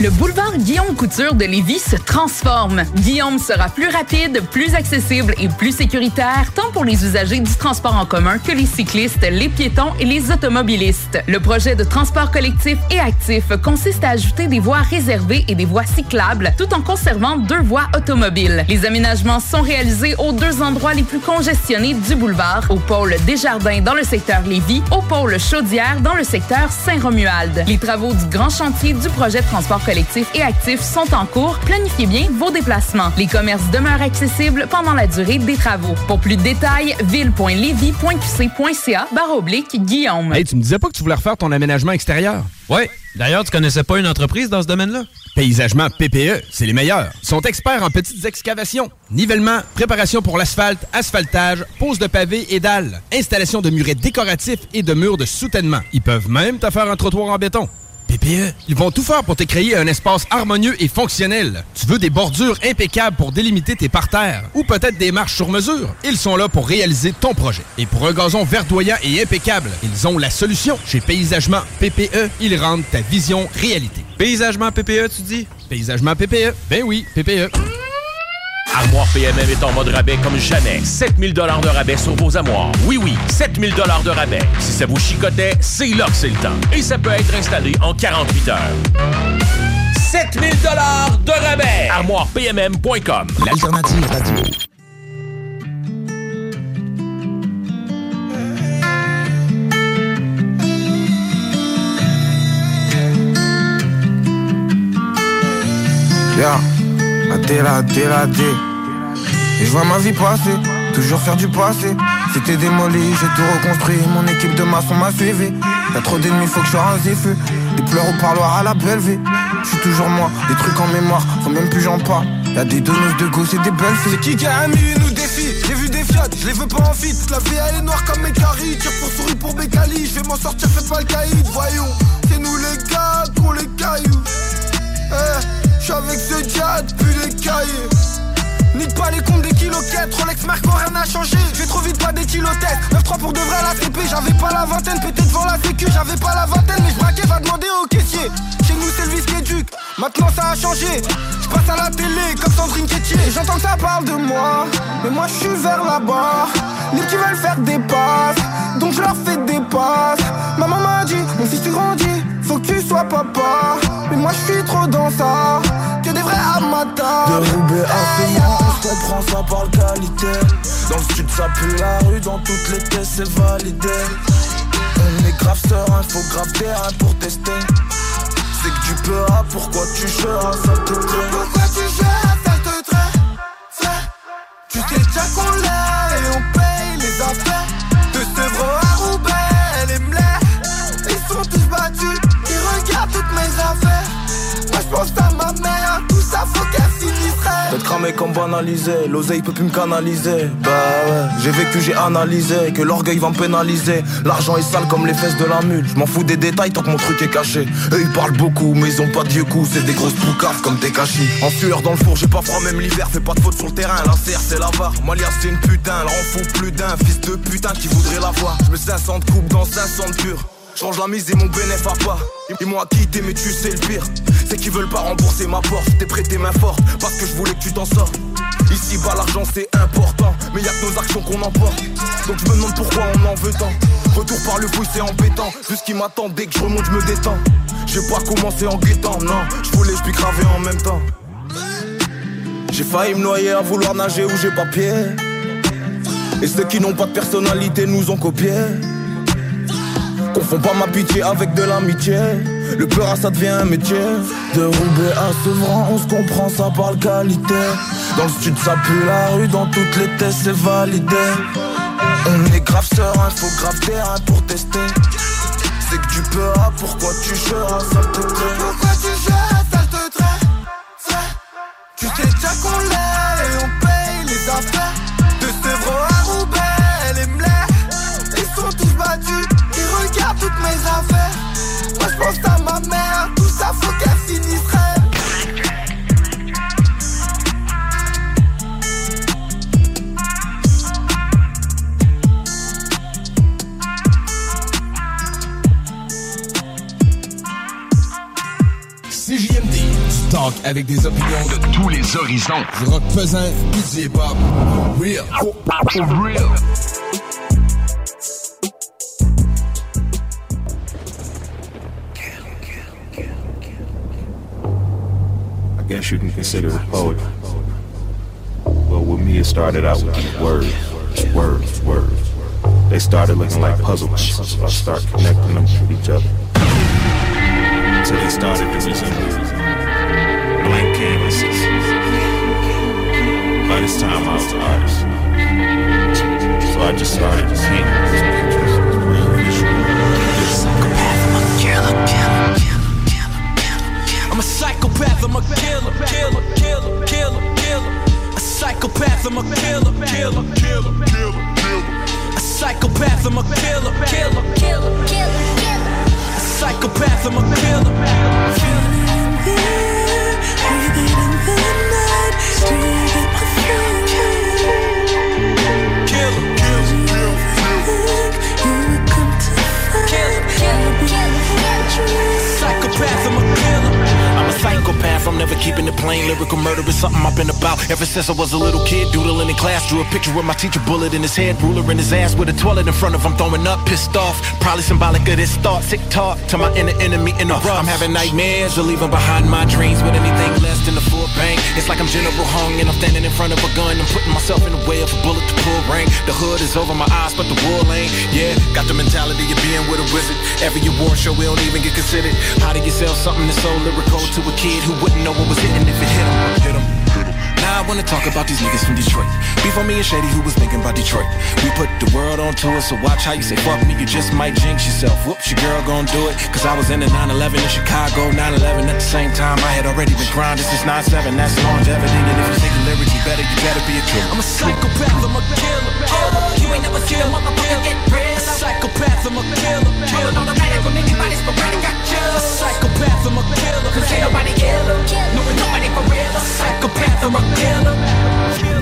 Le boulevard Guillaume Couture de Lévis se transforme. Guillaume sera plus rapide, plus accessible et plus sécuritaire, tant pour les usagers du transport en commun que les cyclistes, les piétons et les automobilistes. Le projet de transport collectif et actif consiste à ajouter des voies réservées et des voies cyclables, tout en conservant deux voies automobiles. Les aménagements sont réalisés aux deux endroits les plus congestionnés du boulevard, au pôle Desjardins dans le secteur Lévis, au pôle Chaudière dans le secteur Saint-Romuald. Les travaux du grand chantier du projet transport collectifs et actifs sont en cours. Planifiez bien vos déplacements. Les commerces demeurent accessibles pendant la durée des travaux. Pour plus de détails, ville.levy.qc.ca barre oblique Guillaume. Hey, tu me disais pas que tu voulais refaire ton aménagement extérieur? Ouais. D'ailleurs, tu connaissais pas une entreprise dans ce domaine-là? Paysagement PPE, c'est les meilleurs. Ils sont experts en petites excavations, nivellement, préparation pour l'asphalte, asphaltage, pose de pavés et dalles, installation de murets décoratifs et de murs de soutènement. Ils peuvent même te faire un trottoir en béton. PPE, ils vont tout faire pour te créer un espace harmonieux et fonctionnel. Tu veux des bordures impeccables pour délimiter tes parterres ou peut-être des marches sur mesure? Ils sont là pour réaliser ton projet. Et pour un gazon verdoyant et impeccable, ils ont la solution. Chez Paysagement PPE, ils rendent ta vision réalité. Paysagement PPE, tu dis? Paysagement PPE. Ben oui. PPE. Armoire PMM est en mode rabais comme jamais. 7000 de rabais sur vos armoires. Oui, oui, 7000 de rabais. Si ça vous chicotait, c'est là que c'est le temps. Et ça peut être installé en 48 heures. 7000 de rabais. ArmoirePMM.com. L'alternative radio. Yeah, la D, la D, la. Et je vois ma vie passer, toujours faire du passé. C'était démoli, j'ai tout reconstruit. Mon équipe de maçon m'a suivi. Y'a trop d'ennemis, faut que je rase des feux. Des pleurs au parloir à la belle vie. Je suis toujours moi, des trucs en mémoire, faut même plus j'en parle. Y'a des donneuses de gauche et des belles filles. C'est qui qui a mis nous défie? J'ai vu des fiat, je les veux pas en fit La vie elle est noire comme mes caries Tire pour souris pour mes calis Je vais m'en sortir, fais pas le caïd Voyons, c'est nous les gars qu'on les cailloux Eh, je suis avec ce jet, puis les cahiers. Nique pas les comptes des kiloquettes Rolex Marco rien n'a changé. J'ai trop vite pas des kilotètes 9-3 pour de vrai la CP J'avais pas la vingtaine Peut-être devant la sécu. J'avais pas la vingtaine Mais je braquais va demander au caissier. Chez nous c'est le vice qui Maintenant ça a changé. Je passe à la télé comme Sandrine Quétier. J'entends que ça parle de moi. Mais moi je suis vers là-bas. Les qui veulent faire des passes. Donc je leur fais des passes. Ma maman m'a dit Mon fils tu grandis Faut que tu sois papa. Mais moi je suis trop dans ça. Que des vrais amateurs. De Roubaix à je te prends ça par qualité. Dans le sud ça pue la rue, dans toutes les tests c'est validé. On est grave serein, faut grave terrain pour tester. C'est que tu peux, ah pourquoi tu seras, ça te traîne Pourquoi tu gères, ça te traîne tu sais déjà qu'on l'a et on paye les affaires pense à ma mère, tout ça faut qu'elle cramé comme banalisé, l'oseille peut plus me canaliser. Bah ouais, j'ai vécu, j'ai analysé Que l'orgueil va me pénaliser. L'argent est sale comme les fesses de la mule. Je m'en fous des détails tant que mon truc est caché. Eux ils parlent beaucoup mais ils ont pas de vieux coups. C'est des grosses poucaves comme des cachis. En sueur dans le four, j'ai pas froid même l'hiver. Fais pas de faute sur le terrain, la serre c'est la barre. Malia c'est une putain, elle en fout plus d'un Fils de putain qui voudrait la voir. Je mets 500 de coupe dans 500 de pur Change la mise et mon bénéf à pas. Ils m'ont quitté mais tu sais le pire C'est qu'ils veulent pas rembourser ma porte. T'es prêté main forte parce que je voulais que tu t'en sortes. Ici bas l'argent c'est important Mais y'a que nos actions qu'on emporte. Donc je me demande pourquoi on en veut tant. Retour par le fouille c'est embêtant. Vu ce m'attend dès que je remonte je me détends. J'ai pas commencé en guettant Non. Je voulais puis en même temps. J'ai failli me noyer à vouloir nager où j'ai pas pied. Et ceux qui n'ont pas de personnalité nous ont copié Confonds pas ma pitié avec de l'amitié. Le peur ça devient un métier. De Roubaix à Sevran on se comprend ça parle qualité. Dans le sud ça pue la rue Dans toutes les tests c'est validé. On est grave serein faut grave terrain pour tester. C'est que tu peux pourquoi tu seras ça te plaît. Pourquoi tu gères, ça te traite Tu sais déjà qu'on l'est talk avec des opinions de tous les horizons. Du rock pesant, du hip-hop. Real. Real. I guess you can consider it poetry. Well, with me, it started out with words, words, words. They started looking like puzzle pieces, so I start connecting them to each other. Until they started to resemble By this time, I was an artist. So I just started to paint these pictures, real. I'm a psychopath, I'm a killer, killer, killer, killer, killer. A psychopath, I'm a killer, killer, killer, killer, killer. A psychopath, I'm a killer, killer, killer, killer, killer. A psychopath, I'm a killer. Killer, killer, Psychopath, I'm a killer. I'm psychopath, I'm never keeping it plain. Lyrical murder is something I've been about ever since I was a little kid. Doodling in class, drew a picture with my teacher, bullet in his head, ruler in his ass with a toilet in front of him, throwing up, pissed off. Probably symbolic of this thought, sick talk to my inner enemy in the rough. I'm having nightmares of leaving behind my dreams with anything less than a full bang. It's like I'm General Hung and I'm standing in front of a gun and putting myself in the way of a bullet to pull rank. The hood is over my eyes, but the wool ain't. Yeah, got the mentality of being with. Every award show, we don't even get considered. How do you sell something that's so lyrical to a kid who wouldn't know what was hitting if it hit him? Hit him. Now I wanna talk about these niggas from Detroit. Before me and Shady, who was thinking about Detroit. We put the world on tour, so watch how you say fuck me, you just might jinx yourself. Whoops, your girl gon' do it. Cause I was in the 9-11 in Chicago, 9-11 at the same time. I had already been grinding since 9-7, that's longevity. And if you think the lyrics you better, you better be a killer. I'm a psychopath, I'm a killer. killer. You ain't never seen a motherfucker get real. A psychopath, I'm a killer. killer. On the matter when anybody's sporadic, got you. A psychopath, I'm a killer. Cause ain't nobody killer. No, ain't nobody for real. A psychopath, I'm a killer.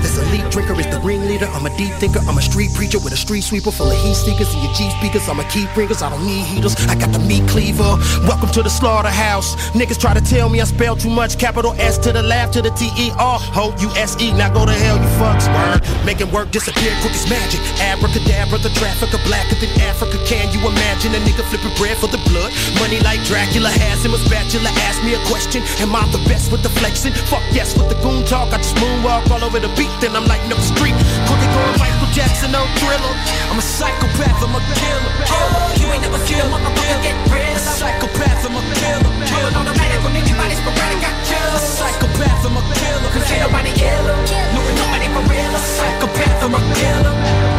This elite drinker is the ringleader. I'm a deep thinker. I'm a street preacher with a street sweeper full of heat seekers and your G speakers. I'm a key bringers. I don't need heaters. I got the meat cleaver. Welcome to the slaughterhouse. Niggas try to tell me I spell too much. Capital S to the left to the T E R. Ho U S E. Now go to hell, you fucks. Word. Making work disappear quick as magic. Abracadabra, the traffic of blacker than Africa. Can you imagine a nigga flipping bread for the blood? Money like Dracula has him a spatula. Ask me a question. Am I the best with the flexing? Fuck yes with the goon talk. I just moonwalk all over the beat. Then I'm lighting up the street. Cooking going Michael Jackson, no thriller. I'm a psychopath, I'm a killer. killer. You ain't never seen a motherfucker get real. A psychopath, I'm a killer. killer. On the matter when anybody's sporadic, got you. A psychopath, I'm a killer. Cause ain't nobody killer. No, ain't nobody for real. A psychopath, I'm a killer.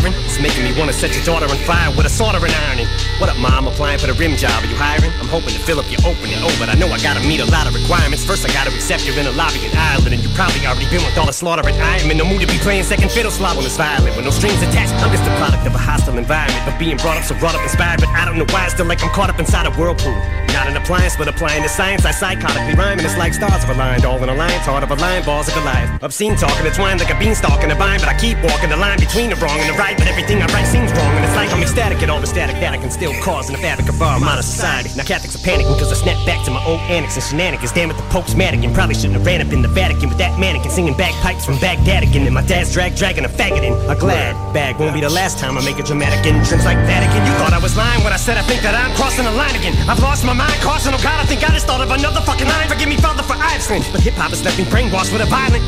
is making me wanna set your daughter on fire with a soldering ironing. What up, mom? Applying for the rim job. Are you hiring? I'm hoping to fill up your opening. Oh, but I know I gotta meet a lot of requirements. First, I gotta accept you're in a lobby in Ireland, and you probably already been with all the slaughter. And I am in the mood to be playing second fiddle slop on this violin with no strings attached. I'm just a product of a hostile environment, but being brought up so brought up inspired. But I don't know why I still like I'm caught up inside a whirlpool. Not an appliance, but applying the science. I psychotically rhyme, and it's like stars have aligned, all in a line, heart of a line, balls of Goliath. Obscene talking, it's twined like a beanstalk in a vine, but I keep walking the line between the wrong and the right. But everything I write seems wrong, and it's like I'm ecstatic at all the static that I can still cause in the fabric of our modern society. Now Catholics are panicking because I snap back to my old antics and shenanigans. Damn it, the Pope's mannequin. Probably shouldn't have ran up in the Vatican with that mannequin singing bagpipes from Baghdad again. And my dad's drag dragging a faggot in a glad bag. Won't be the last time I make a dramatic entrance like that again. You thought I was lying when I said I think that I'm crossing the line again. I've lost my mind, crossing. Oh God, I think I just thought of another fucking line. Forgive me, Father, for I've sinned. But hip hop has left me brainwashed with a violent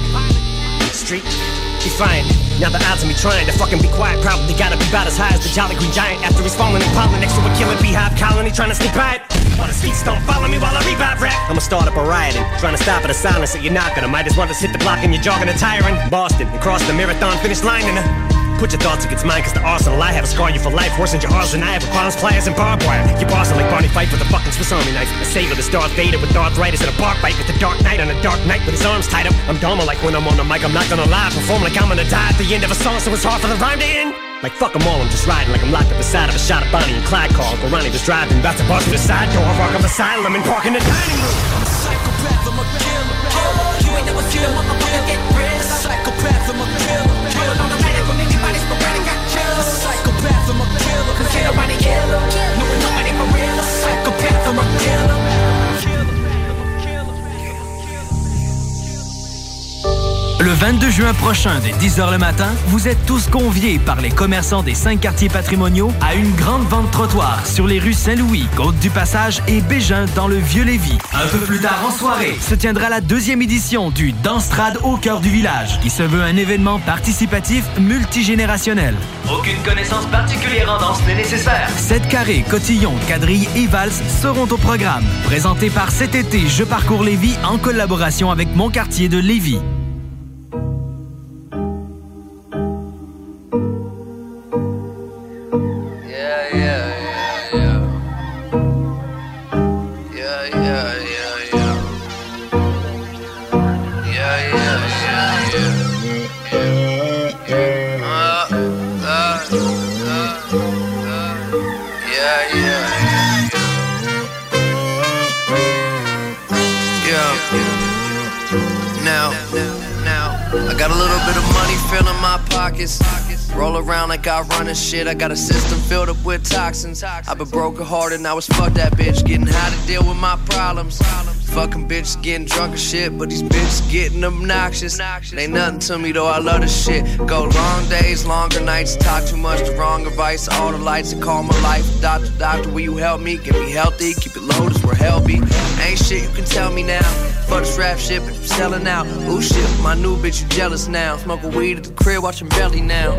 street. Defiant. Now the odds of me trying to fucking be quiet probably gotta be about as high as the Jolly Green Giant after he's falling in pollen next to a killing beehive colony trying to sneak by it. While the streets don't follow me while I revive rap. I'ma start up a riot and trying to stop at a silence that you're not gonna. Might as well just hit the block and you're jogging a tire in Boston and cross the marathon finish line and uh, Put your thoughts against mine, cause the arsenal I have a scar you for life. Worse than your arms and I have a bombs, pliers, and barbed wire. You bossing like Barney Fight with a fucking Swiss Army knife. A saver that's Darth Vader with arthritis and a bark bite with the Dark Knight on a dark night with his arms tied up. I'm dumber like when I'm on the mic, I'm not gonna lie. Perform like I'm gonna die at the end of a song, so it's hard for the rhyme to end. Like fuck 'em all, I'm just riding like I'm locked up inside of a shot of Bonnie and Clyde call. Uncle Ronnie was driving, about to bust through the side door, rock of asylum and park in the dining room. I'm a psychopath, I'm a killer, killer. You ain't never real. Psychopath, I'm a killer, psychopath, I'm a killer, cause ain't nobody killer. No, nobody for real. Psychopath, I'm a killer. Le 22 juin prochain, dès 10h le matin, vous êtes tous conviés par les commerçants des cinq quartiers patrimoniaux à une grande vente trottoir sur les rues Saint-Louis, Côte-du-Passage et Bégin dans le Vieux-Lévis. Un peu plus tard en soirée, se tiendra la deuxième édition du Danstrad au cœur du village, qui se veut un événement participatif multigénérationnel. Aucune connaissance particulière en danse n'est nécessaire. 7 carrés, cotillons, quadrilles et valses seront au programme. Présenté par cet été Je parcours Lévis en collaboration avec mon quartier de Lévis. Shit. I got a system filled up with toxins. I've been broken hearted, now it's fuck that bitch. Getting how to deal with my problems. Fucking bitches getting drunk and shit, but these bitches getting obnoxious. Ain't nothing to me though, I love this shit. Go long days, longer nights, talk too much, the wrong advice. All the lights and call my life. Doctor, doctor, will you help me? Get me healthy, keep it low, this where hell be. Ain't shit you can tell me now. For this rap shit, but I'm selling out. Ooh shit, my new bitch, you jealous now. Smoking weed at the crib, watching belly now.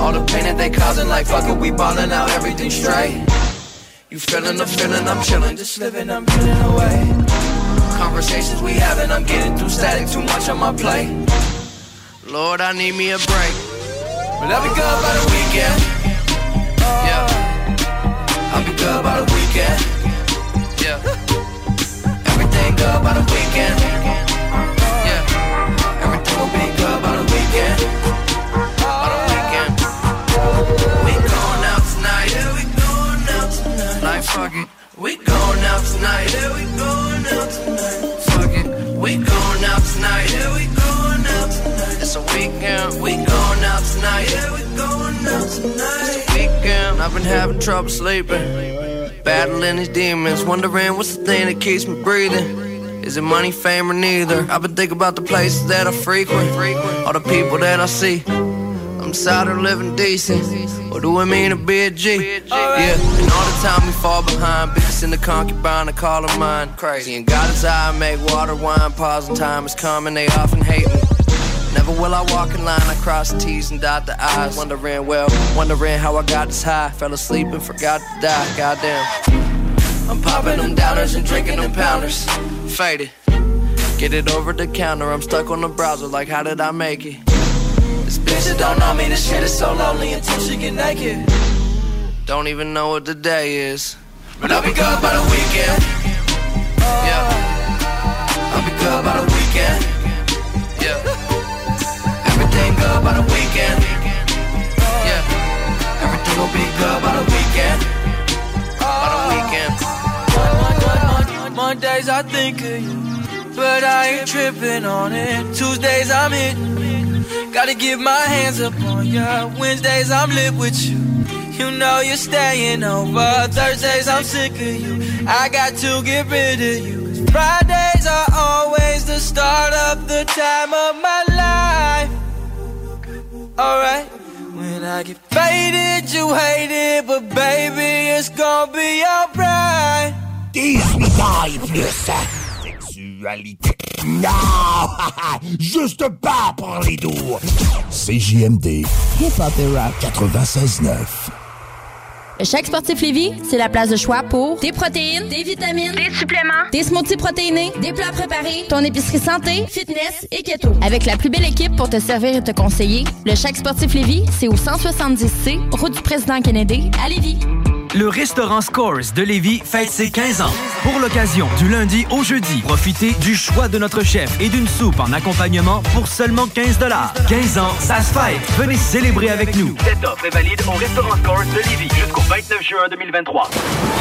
All the pain that they causing, like fuck it, we ballin' out, everything straight. You feeling the feeling, I'm chillin', just living, I'm feeling away. Conversations we having, I'm getting through static, too much on my plate. Lord, I need me a break. But I'll be good by the weekend. Yeah. I'll be good by the weekend. Yeah. Everything good by the weekend. Yeah. Everything will be good by the weekend. Fuck. We going out tonight. Yeah, we going out tonight. Fuck it. We going out tonight. Yeah, we going out tonight. It's a weekend. We going out tonight. Yeah, we going out tonight. It's a weekend. I've been having trouble sleeping. Battling these demons. Wondering what's the thing that keeps me breathing. Is it money, fame, or neither? I've been thinking about the places that I frequent. All the people that I see. I'm tired of living decent. What do I mean to be a G? Yeah, and all the time we fall behind. Bitches in the concubine, I call them mine. Crazy. And God is I make water, wine, pause, and time is coming. They often hate me. Never will I walk in line, I cross the T's and dot the I's. Wondering, well, wondering how I got this high. Fell asleep and forgot to die, goddamn. I'm popping them downers and drinking them pounders. Faded. Get it over the counter, I'm stuck on the browser, like, how did I make it? This bitch that don't know me, this shit is so lonely until she get naked. Don't even know what the day is. But I'll be good by the weekend. Yeah. I'll be good by the weekend. Yeah. Everything good by the weekend. Yeah. Everything will be good by the weekend. By the weekend. Mondays I think of you, but I ain't tripping on it. Tuesdays I'm hitting Gotta get my hands up on ya. Wednesdays I'm lit with you. You know you're staying over. Thursdays I'm sick of you. I got to get rid of you. 'Cause Fridays are always the start of the time of my life. Alright. When I get faded, you hate it, but baby, it's gonna be alright. 18 ans et plus. Sexualité. Non! Juste pas pour les doux. CJMD. Hip-hop et rap 96.9. Le Chaque Sportif Lévis, c'est la place de choix pour des protéines, des vitamines, des suppléments, des smoothies protéinés, des plats préparés, ton épicerie santé, fitness et keto. Avec la plus belle équipe pour te servir et te conseiller, le Chaque Sportif Lévis, c'est au 170C, route du président Kennedy, à Lévis. Le restaurant Scores de Lévis fête ses 15 ans. Pour l'occasion, du lundi au jeudi, profitez du choix de notre chef et d'une soupe en accompagnement pour seulement 15 15 ans, ça se fête. Venez célébrer avec nous. Cette offre est valide au restaurant Scores de Lévis jusqu'au 29 juin 2023.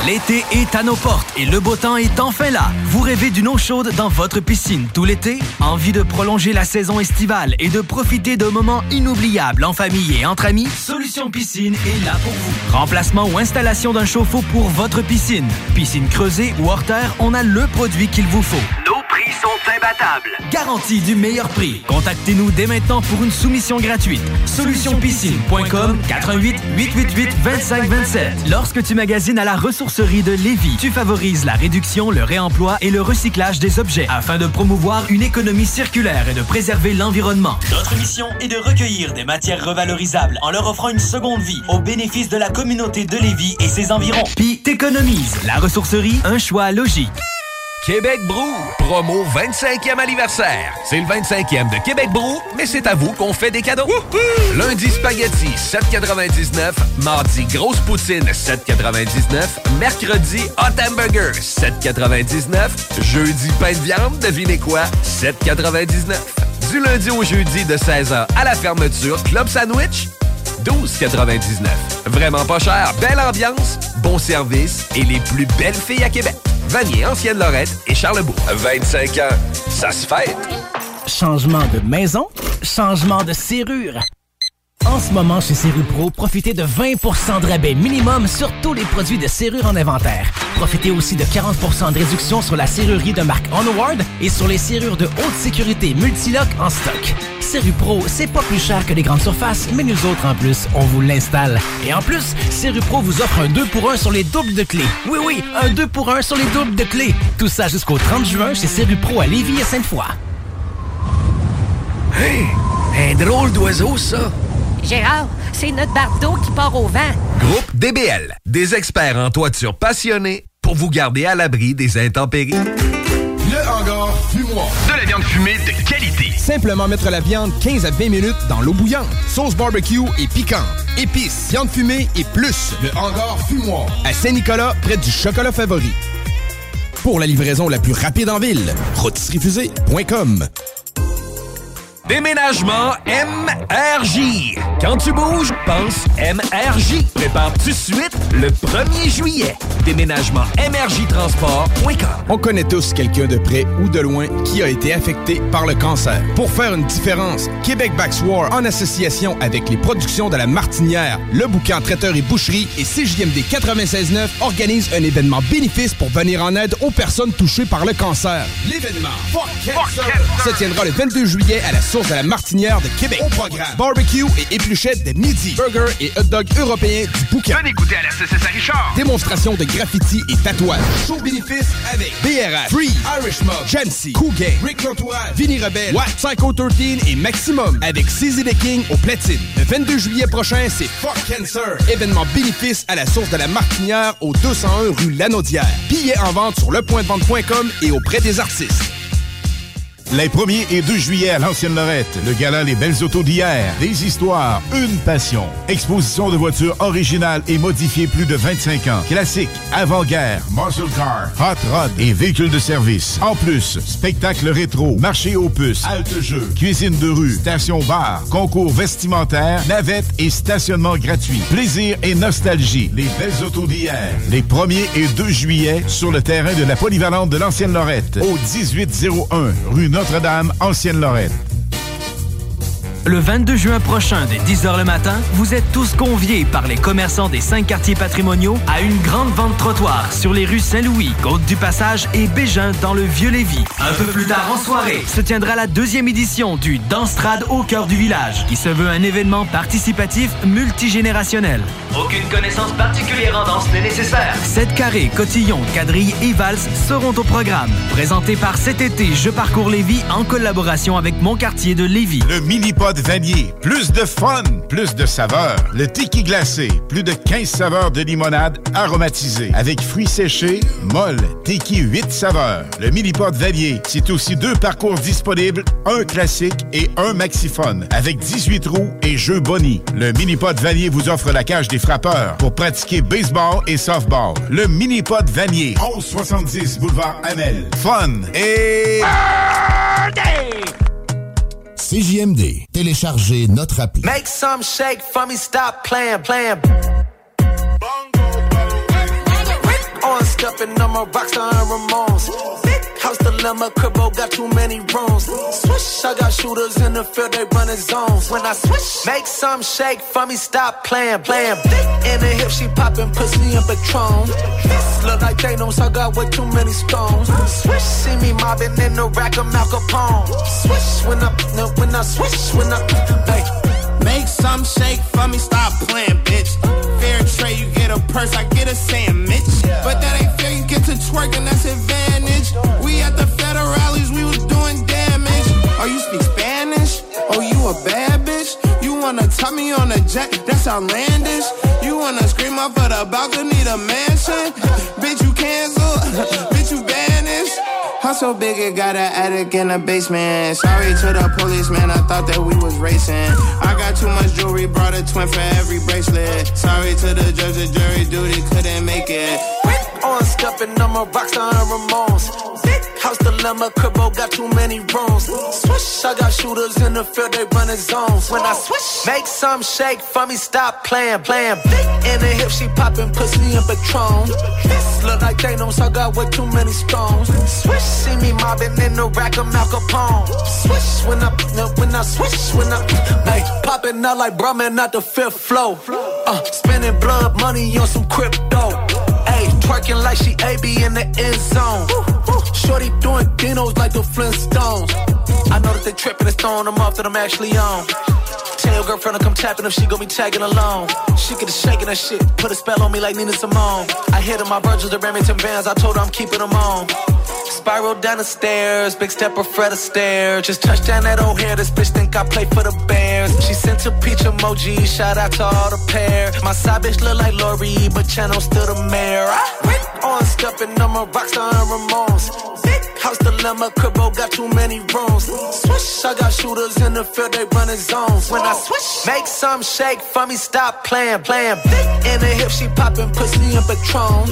L'été est à nos portes et le beau temps est enfin là. Vous rêvez d'une eau chaude dans votre piscine tout l'été? Envie de prolonger la saison estivale et de profiter de moments inoubliables en famille et entre amis? Solution Piscine est là pour vous. Remplacement ou installation d'un chauffe-eau pour votre piscine. Piscine creusée ou hors terre, on a le produit qu'il vous faut. Prix sont imbattables. Garantie du meilleur prix. Contactez-nous dès maintenant pour une soumission gratuite. Solutionpiscine.com 88 888 2527. Lorsque tu magasines à la ressourcerie de Lévis, tu favorises la réduction, le réemploi et le recyclage des objets afin de promouvoir une économie circulaire et de préserver l'environnement. Notre mission est de recueillir des matières revalorisables en leur offrant une seconde vie au bénéfice de la communauté de Lévis et ses environs. Puis t'économises. La ressourcerie, un choix logique. Québec Brou, promo 25e anniversaire. C'est le 25e de Québec Brou, mais c'est à vous qu'on fait des cadeaux. Lundi spaghetti 7,99, mardi grosse poutine 7,99, mercredi hot hamburger 7,99, jeudi pain de viande, devinez quoi 7,99. Du lundi au jeudi de 16h à la fermeture, club sandwich 12,99. Vraiment pas cher, belle ambiance, bon service et les plus belles filles à Québec. Vanier, Ancienne-Lorette et Charlebourg. 25 ans, ça se fête. Changement de maison, changement de serrure. En ce moment, chez Serrupro, profitez de 20% de rabais minimum sur tous les produits de serrure en inventaire. Profitez aussi de 40% de réduction sur la serrurerie de marque Onward et sur les serrures de haute sécurité Multilock en stock. Serrupro, c'est pas plus cher que les grandes surfaces, mais nous autres, en plus, on vous l'installe. Et en plus, Serrupro vous offre un 2 pour 1 sur les doubles de clés. Oui, oui, un 2 pour 1 sur les doubles de clés. Tout ça jusqu'au 30 juin chez Serrupro à Lévis et Sainte-Foy. Hey, un drôle d'oiseau, ça. Gérard, c'est notre bardeau qui part au vent. Groupe DBL, des experts en toiture passionnés pour vous garder à l'abri des intempéries. Le hangar fumoir. De la viande fumée de qualité. Simplement mettre la viande 15 à 20 minutes dans l'eau bouillante. Sauce barbecue et piquante. Épices, viande fumée et plus. Le hangar fumoir. À Saint-Nicolas, près du chocolat favori. Pour la livraison la plus rapide en ville, rôtisseriefusée.com. Déménagement MRJ. Quand tu bouges, pense MRJ. Prépare tout de suite le 1er juillet. Déménagement MRJtransport.com. On connaît tous quelqu'un de près ou de loin qui a été affecté par le cancer. Pour faire une différence, Québec Backswar, en association avec les productions de la Martinière, le bouquin Traiteur et Boucherie et CJMD 96.9 organise un événement bénéfice pour venir en aide aux personnes touchées par le cancer. L'événement Fuck Cancer se tiendra le 22 juillet à la source de la Martinière de Québec. Au programme, barbecue et épluchettes de midi, burger et hot dog européens du bouquin. Venez goûter à la CCS Richard. Démonstration de graffiti et tatouage. Show bénéfice avec BRH, Free, Irish Mob, Jamsey, Cool Gang, Rick L'Entourage, Vinny Rebelle, What, Psycho 13 et Maximum avec CZ the King au platine. Le 22 juillet prochain, c'est Fuck Cancer. Événement bénéfice à la source de la Martinière au 201 rue Lanaudière. Billets en vente sur lepointdevente.com et auprès des artistes. Les 1er et 2 juillet à l'Ancienne Lorette, le gala Les Belles Autos d'hier, des histoires, une passion. Exposition de voitures originales et modifiées plus de 25 ans. Classiques, avant-guerre, muscle car, hot rod et véhicules de service. En plus, spectacle rétro, marché aux puces, halte jeux, cuisine de rue, station bar, concours vestimentaire, navette et stationnement gratuit. Plaisir et nostalgie. Les Belles Autos d'hier, les 1er et 2 juillet sur le terrain de la polyvalente de l'Ancienne Lorette, au 1801 rue Notre-Dame, Ancienne-Lorette. Le 22 juin prochain, dès 10h le matin, vous êtes tous conviés par les commerçants des cinq quartiers patrimoniaux à une grande vente trottoir sur les rues Saint-Louis, Côte-du-Passage et Bégin dans le Vieux-Lévis. Un peu plus tard en soirée, se tiendra la deuxième édition du Danstrad au cœur du village, qui se veut un événement participatif multigénérationnel. Aucune connaissance particulière en danse n'est nécessaire. Sept carrés, cotillons, quadrilles et valses seront au programme. Présenté par cet été Je parcours Lévis en collaboration avec mon quartier de Lévis. Le mini-pod vanier. Plus de fun, plus de saveurs. Le tiki glacé. Plus de 15 saveurs de limonade aromatisée. Avec fruits séchés, molle, tiki 8 saveurs. Le mini-pod c'est aussi deux parcours disponibles, un classique et un maxiphone. Avec 18 roues et jeux boni. Le mini-pod vanier vous offre la cage des frappeurs pour pratiquer baseball et softball. Le mini-pod vanier. 1170 boulevard Amel. Fun et... CJMD. Téléchargez notre appli. Make some shake for me, stop playing, playing. On stepping on my rockstar and Ramones. House dilemma, cribbo got too many rooms. Swish, I got shooters in the field, they running zones. When I swish, make some shake for me, stop playing, playing. In the hip, she popping pussy and Patron. Look like Thanos, I got way too many stones. Swish, see me mobbing in the rack of Mal Capone. Swish, when I, when I swish, when I, hey. Make some shake for me, stop playing, bitch. Fair trade, you get a purse, I get a sandwich. But that ain't fair, you to twerking, that's advantage. We at the federal federales, we was doing damage. Oh, you speak Spanish? Oh, you a bad bitch? You wanna me on a jet? That's outlandish. You wanna scream up for the balcony, the mansion? bitch, you cancel. bitch, you banished. House so big it got an attic in the basement. Sorry to the policeman, I thought that we was racing. I got too much jewelry, brought a twin for every bracelet. Sorry to the judge, the jury duty couldn't make it. On stepping on my rockstar and Ramones. House dilemma, cribbo got too many rooms. Swish, I got shooters in the field, they running zones. When I swish, make some shake for me, stop playing, playing. In the hip, she popping pussy and Patron. This Look like Thanos, I got way too many stones. Swish, see me mobbing in the rack of Mal Capone. Swish, when I, when I swish, when I, like, popping out like Brahmin, not the fifth flow. Uh, spending blood money on some crypto. Ayy, twerking like she AB in the end zone. Shorty doing dinos like the Flintstones. I know that they tripping and throwing them off that I'm actually on. Tell your girlfriend to come tapping if she gon' be tagging along. She get to shaking her shit, put a spell on me like Nina Simone. I hit her my Virgil, the Remington bands, I told her I'm keeping them on. Spiral down the stairs, big step stepper Fred Astaire. Just touched down that old hair, this bitch think I play for the Bears. She sent a peach emoji, shout out to all the pair. My side bitch look like Lori, but channel still the mayor. I went on stepping on my rockstar and Ramones. House dilemma, cribbo got too many rooms. Swish, I got shooters in the field, they running zones. When I swish, make some shake for me, stop playing, playing. In the hip, she popping pussy and Patron.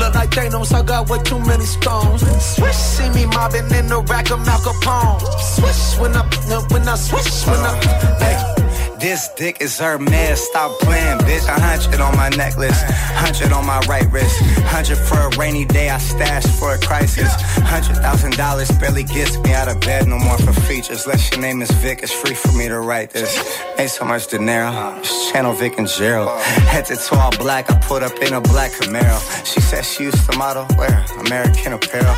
Look like Thanos, I got way too many stones. Swish, see me mobbing in the rack of Mal Capone. Swish, when I, when I swish, when I, hey. This dick is her man, stop playing, bitch. A hundred on my necklace, hundred on my right wrist, hundred for a rainy day. I stashed for a crisis. Hundred thousand dollars barely gets me out of bed no more for features. Unless your name is Vic, it's free for me to write this. Ain't so much dinero, just channel Vic and Gerald. Head to toe all black, I put up in a black Camaro. She said she used to model, wear American Apparel.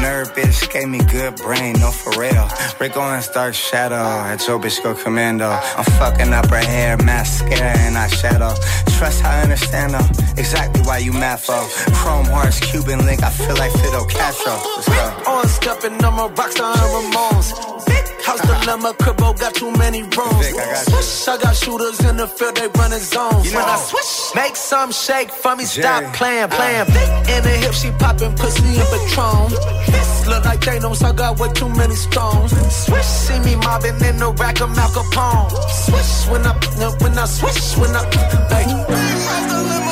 Nerd bitch gave me good brain, no for real. Rick Owens dark shadow, at Joe bitch go commando. I'm fucking up her hair, mascara and eyeshadow. Trust I understand though, exactly why you mad for. Chrome hearts, Cuban link, I feel like Fidel Castro. Let's go. On stepping on my rockstar Ramones. House dilemma, cribbo got too many rooms. Swish, I got shooters in the field, they running zones. When I swish, make some shake for me, stop playing, playing. In the hip, she popping pussy and Patron. Look like Thanos, I got way too many stones. Swish, see me mobbing in the rack of Mal Capone. Swish, when I, when I swish, when I, hey.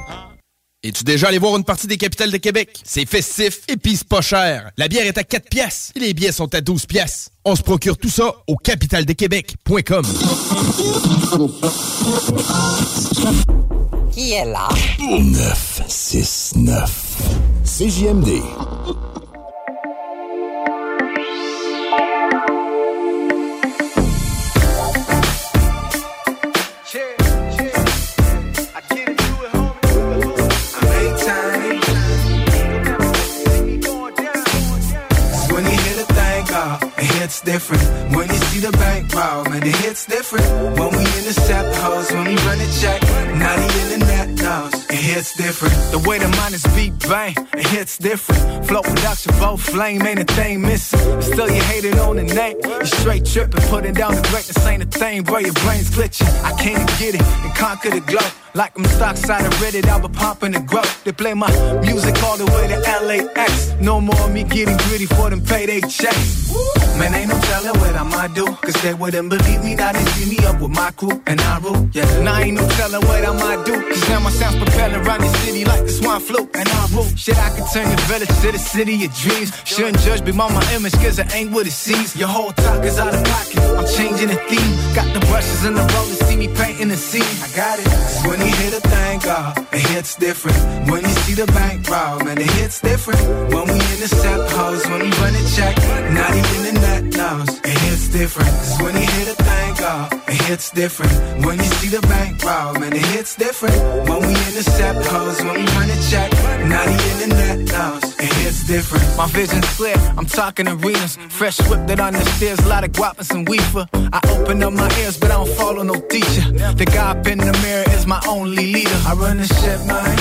Es-tu déjà allé voir une partie des capitales de Québec? C'est festif et pis c'est pas cher. La bière est à 4 piastres et les billets sont à 12 piastres. On se procure tout ça au capitaldequebec.com. Qui est là? 969. CJMD. Hits different. When you see the bank roll, man, it hits different. When we intercept hoes, when we run a check, in the internet knows. It hits different. The way the miners beat bang, it hits different. Flow production, both flame, ain't a thing missing. Still you hating on the name, you straight tripping, putting down the greatness ain't a thing, bro. Your brain's glitching. I can't get it and conquer the glow. Like I'm stock side of Reddit, I'll be pumping the growth. They play my music all the way to LAX. No more me getting greedy for them payday checks. Man, ain't no telling what I might do. Cause they wouldn't believe me, now they see me up with my crew and I rule. Yeah, now I ain't no telling what I might do. Cause now my sounds propelling around the city like the swine flu and I rule. Shit, I can turn your village to the city of dreams. Shouldn't judge me by my image, cause it ain't what it seems. Your whole talk is out of pocket. I'm changing the theme. Got the brushes and the rollers, see me painting the scene. I got it. When you hear the thing go, it hits different. When you see the bank roll, man, it hits different. When we intercept hoes, when we run a check, not even the net knows. It hits different. Cause when you hear the thing go, it hits different. When you see the bank roll, man, it hits different. When we intercept hoes, when we run a check, not even the net knows. It hits different. My vision's clear, I'm talking arenas. Fresh whip that on the stairs, a lot of guap and some weefer. I open up my ears, but I don't follow no teacher. The guy up in the mirror is my only leader. I run the shit, man.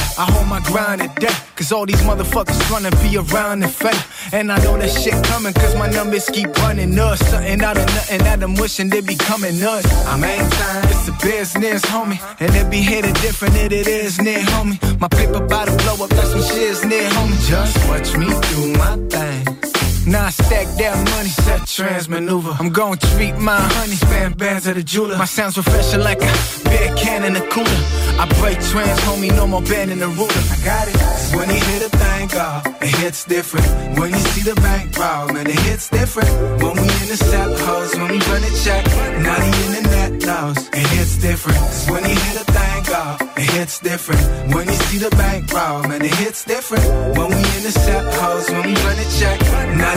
My grind at day. Cause all these motherfuckers tryna be around and fake. And I know that shit coming, cause my numbers keep running up. Something out of nothing that I'm wishing they be coming up. I'm ain't time, it's a business, homie. And it be hitting different than it is near, homie. My paper to blow up, that's some shit's near, homie. Just watch me do my thing. Now I stack that money, set trans maneuver. I'm gon' treat my honey, span bands of the jeweler. My sounds refreshing like a beer can in a cooler. I break trans, homie, no more band in the ruler. I got it. When you hear the thing go, it hits different. When you see the bank roll, man, it hits different. When we intercept hoes, when we run a check, not in the internet knows. It hits different. When you hear the thing go, it hits different. When you see the bank roll, man, it hits different. When we intercept hoes, when we run a check,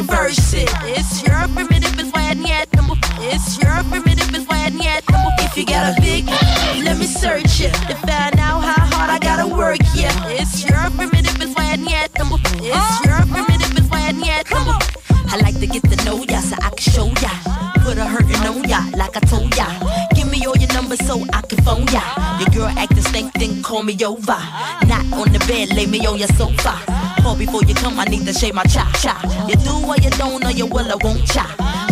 reverse it. It's your primitive is why I need. It's your primitive is why I need. If you got a big, let me search it to find out how hard I gotta work. Yeah, it's your primitive is why I need. It's your primitive is why I need. I like to get to know ya so I can show ya. Put a hurtin' on ya like I told ya. Give me all your numbers so I can phone ya. Your girl acting stank, then call me over. Not on the bed, lay me on your sofa. Call before you come, I need to shave my cha cha. You do or you don't, or you will, I won't cha.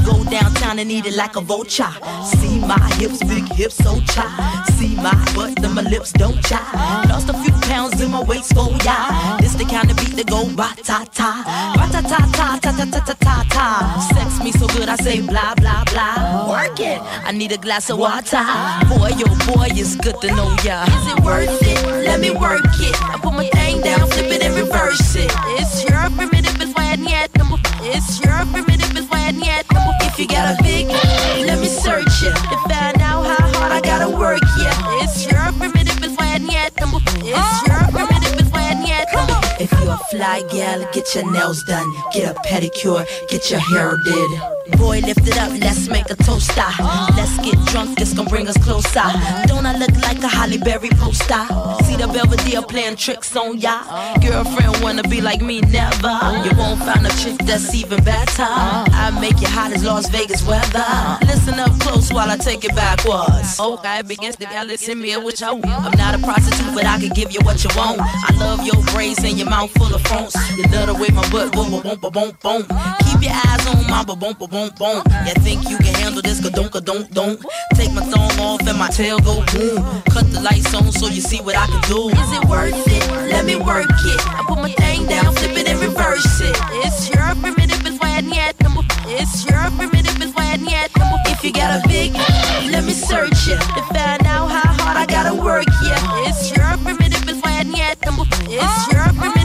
Go downtown and eat it like a vulture. See my hips, big hips, so cha. See my butt, then my lips don't cha. Lost a few pounds in my waist, for ya. This the kind of beat that go ba ta ta, ba ta ta ta ta ta ta ta ta ta. Sex me so good, I say blah blah blah. Work it. I need a glass of water. Boy, yo, boy, it's good to know ya. Is it worth it? Let me work it. I put my thing down, flip it and reverse it. It's your primitive, it's why I need number. It's your primitive, it's why I need number. If you got a big, let me search it to find out how hard I gotta work. Yeah, it's your primitive, is why I need number. It's your a fly gal, get your nails done, get a pedicure, get your hair did. Boy, lift it up, let's make a toast. ah. Let's get drunk, this gon' bring us closer. Don't I look like a Holly Berry poster? See the Belvedere playing tricks on ya. Girlfriend wanna be like me, never. You won't find a chick that's even better. I make you hot as Las Vegas weather. Listen up close while I take it backwards. Okay, begins to y'all listen me what you I'm not a prostitute, but I can give you what you want. I love your braids and your mouth full of fronts. You love the way my butt boom, boom, boom, boom, boom. Keep your eyes on my boom, boom, boom, boom. You think you can handle this? Ka don't, ka don't, don't. Take my thumb off and my tail go boom. Cut the lights on so you see what I can do. Is it worth it? Let me work it. I put my thing down, flip it and reverse it. It's your primitive, it's why I need. It's your primitive, it's why I need. If you got a big, let me search it to find out how hard I gotta work. Yeah, it's your primitive, it's why I need. It's your primitive,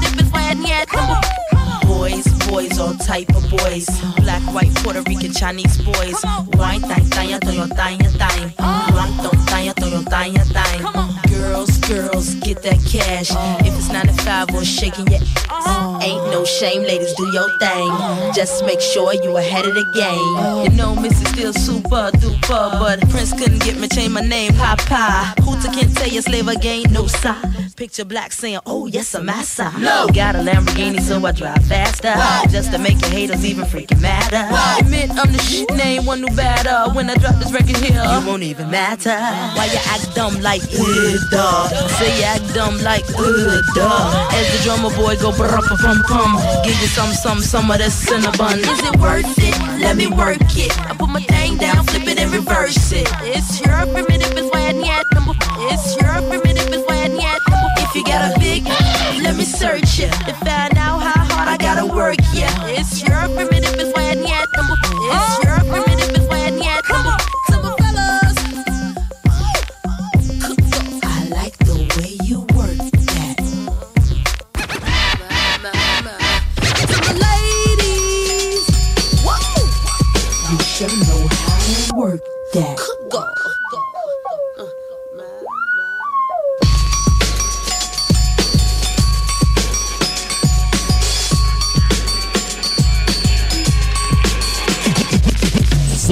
it's why I need number. Boys, boys, all type of boys. Black, white, Puerto Rican, Chinese boys. Wine, thang, thang, thang, thang, thang. Blanc, thang, thang, thang, thang. Girls, girls, get that cash. If it's 95 or shaking your ass, ain't no shame, ladies, do your thing. Just make sure you ahead of the game. You know, Missy still super duper, but Prince couldn't get me change my name, Papa. Hooter can't tell you slave again, no sign. Picture black saying, oh yes, I'm massa. No. Got a Lamborghini, so I drive faster. Just to make your haters even freaking madder. Admit I'm the shit, name one new batter. When I drop this record here, you won't even matter. Why you act dumb like, uh, duh. Say you act dumb like, uh, duh. As the drummer boy go brr pum pum. Give you some, some, some of that cinnabon. Is it worth it? Let me work it. I put my thing down, flip it and reverse it. It's your primitive, it's why I need number. It's your primitive, If you got a big, let me search it to find out how hard I gotta work. Yeah, it's your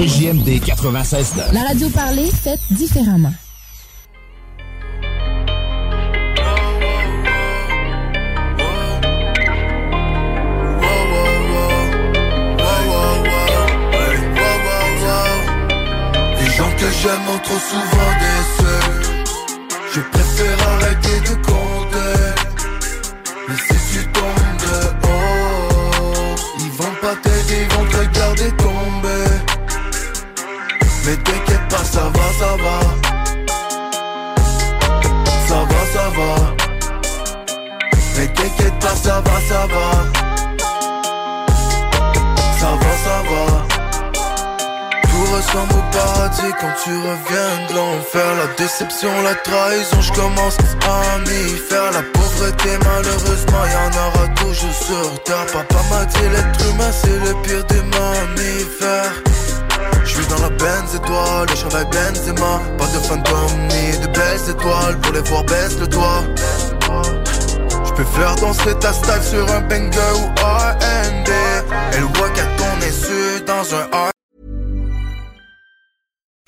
CJMD 96 La radio parlée, faite différemment. Les gens que j'aime ont trop souvent déçus quand tu reviens de l'enfer La déception, la trahison, je commence à m'y faire. La pauvreté, malheureusement, y en aura toujours sur terre. Papa m'a dit l'être humain, c'est le pire des mammifères. Je suis dans la Benz étoile, le chandail Benzema. Pas de fantôme ni de belles étoiles Pour les voir baisse le toit Je peux faire danser ta style sur un banger ou R&B Elle voit qu'à ton insu dans un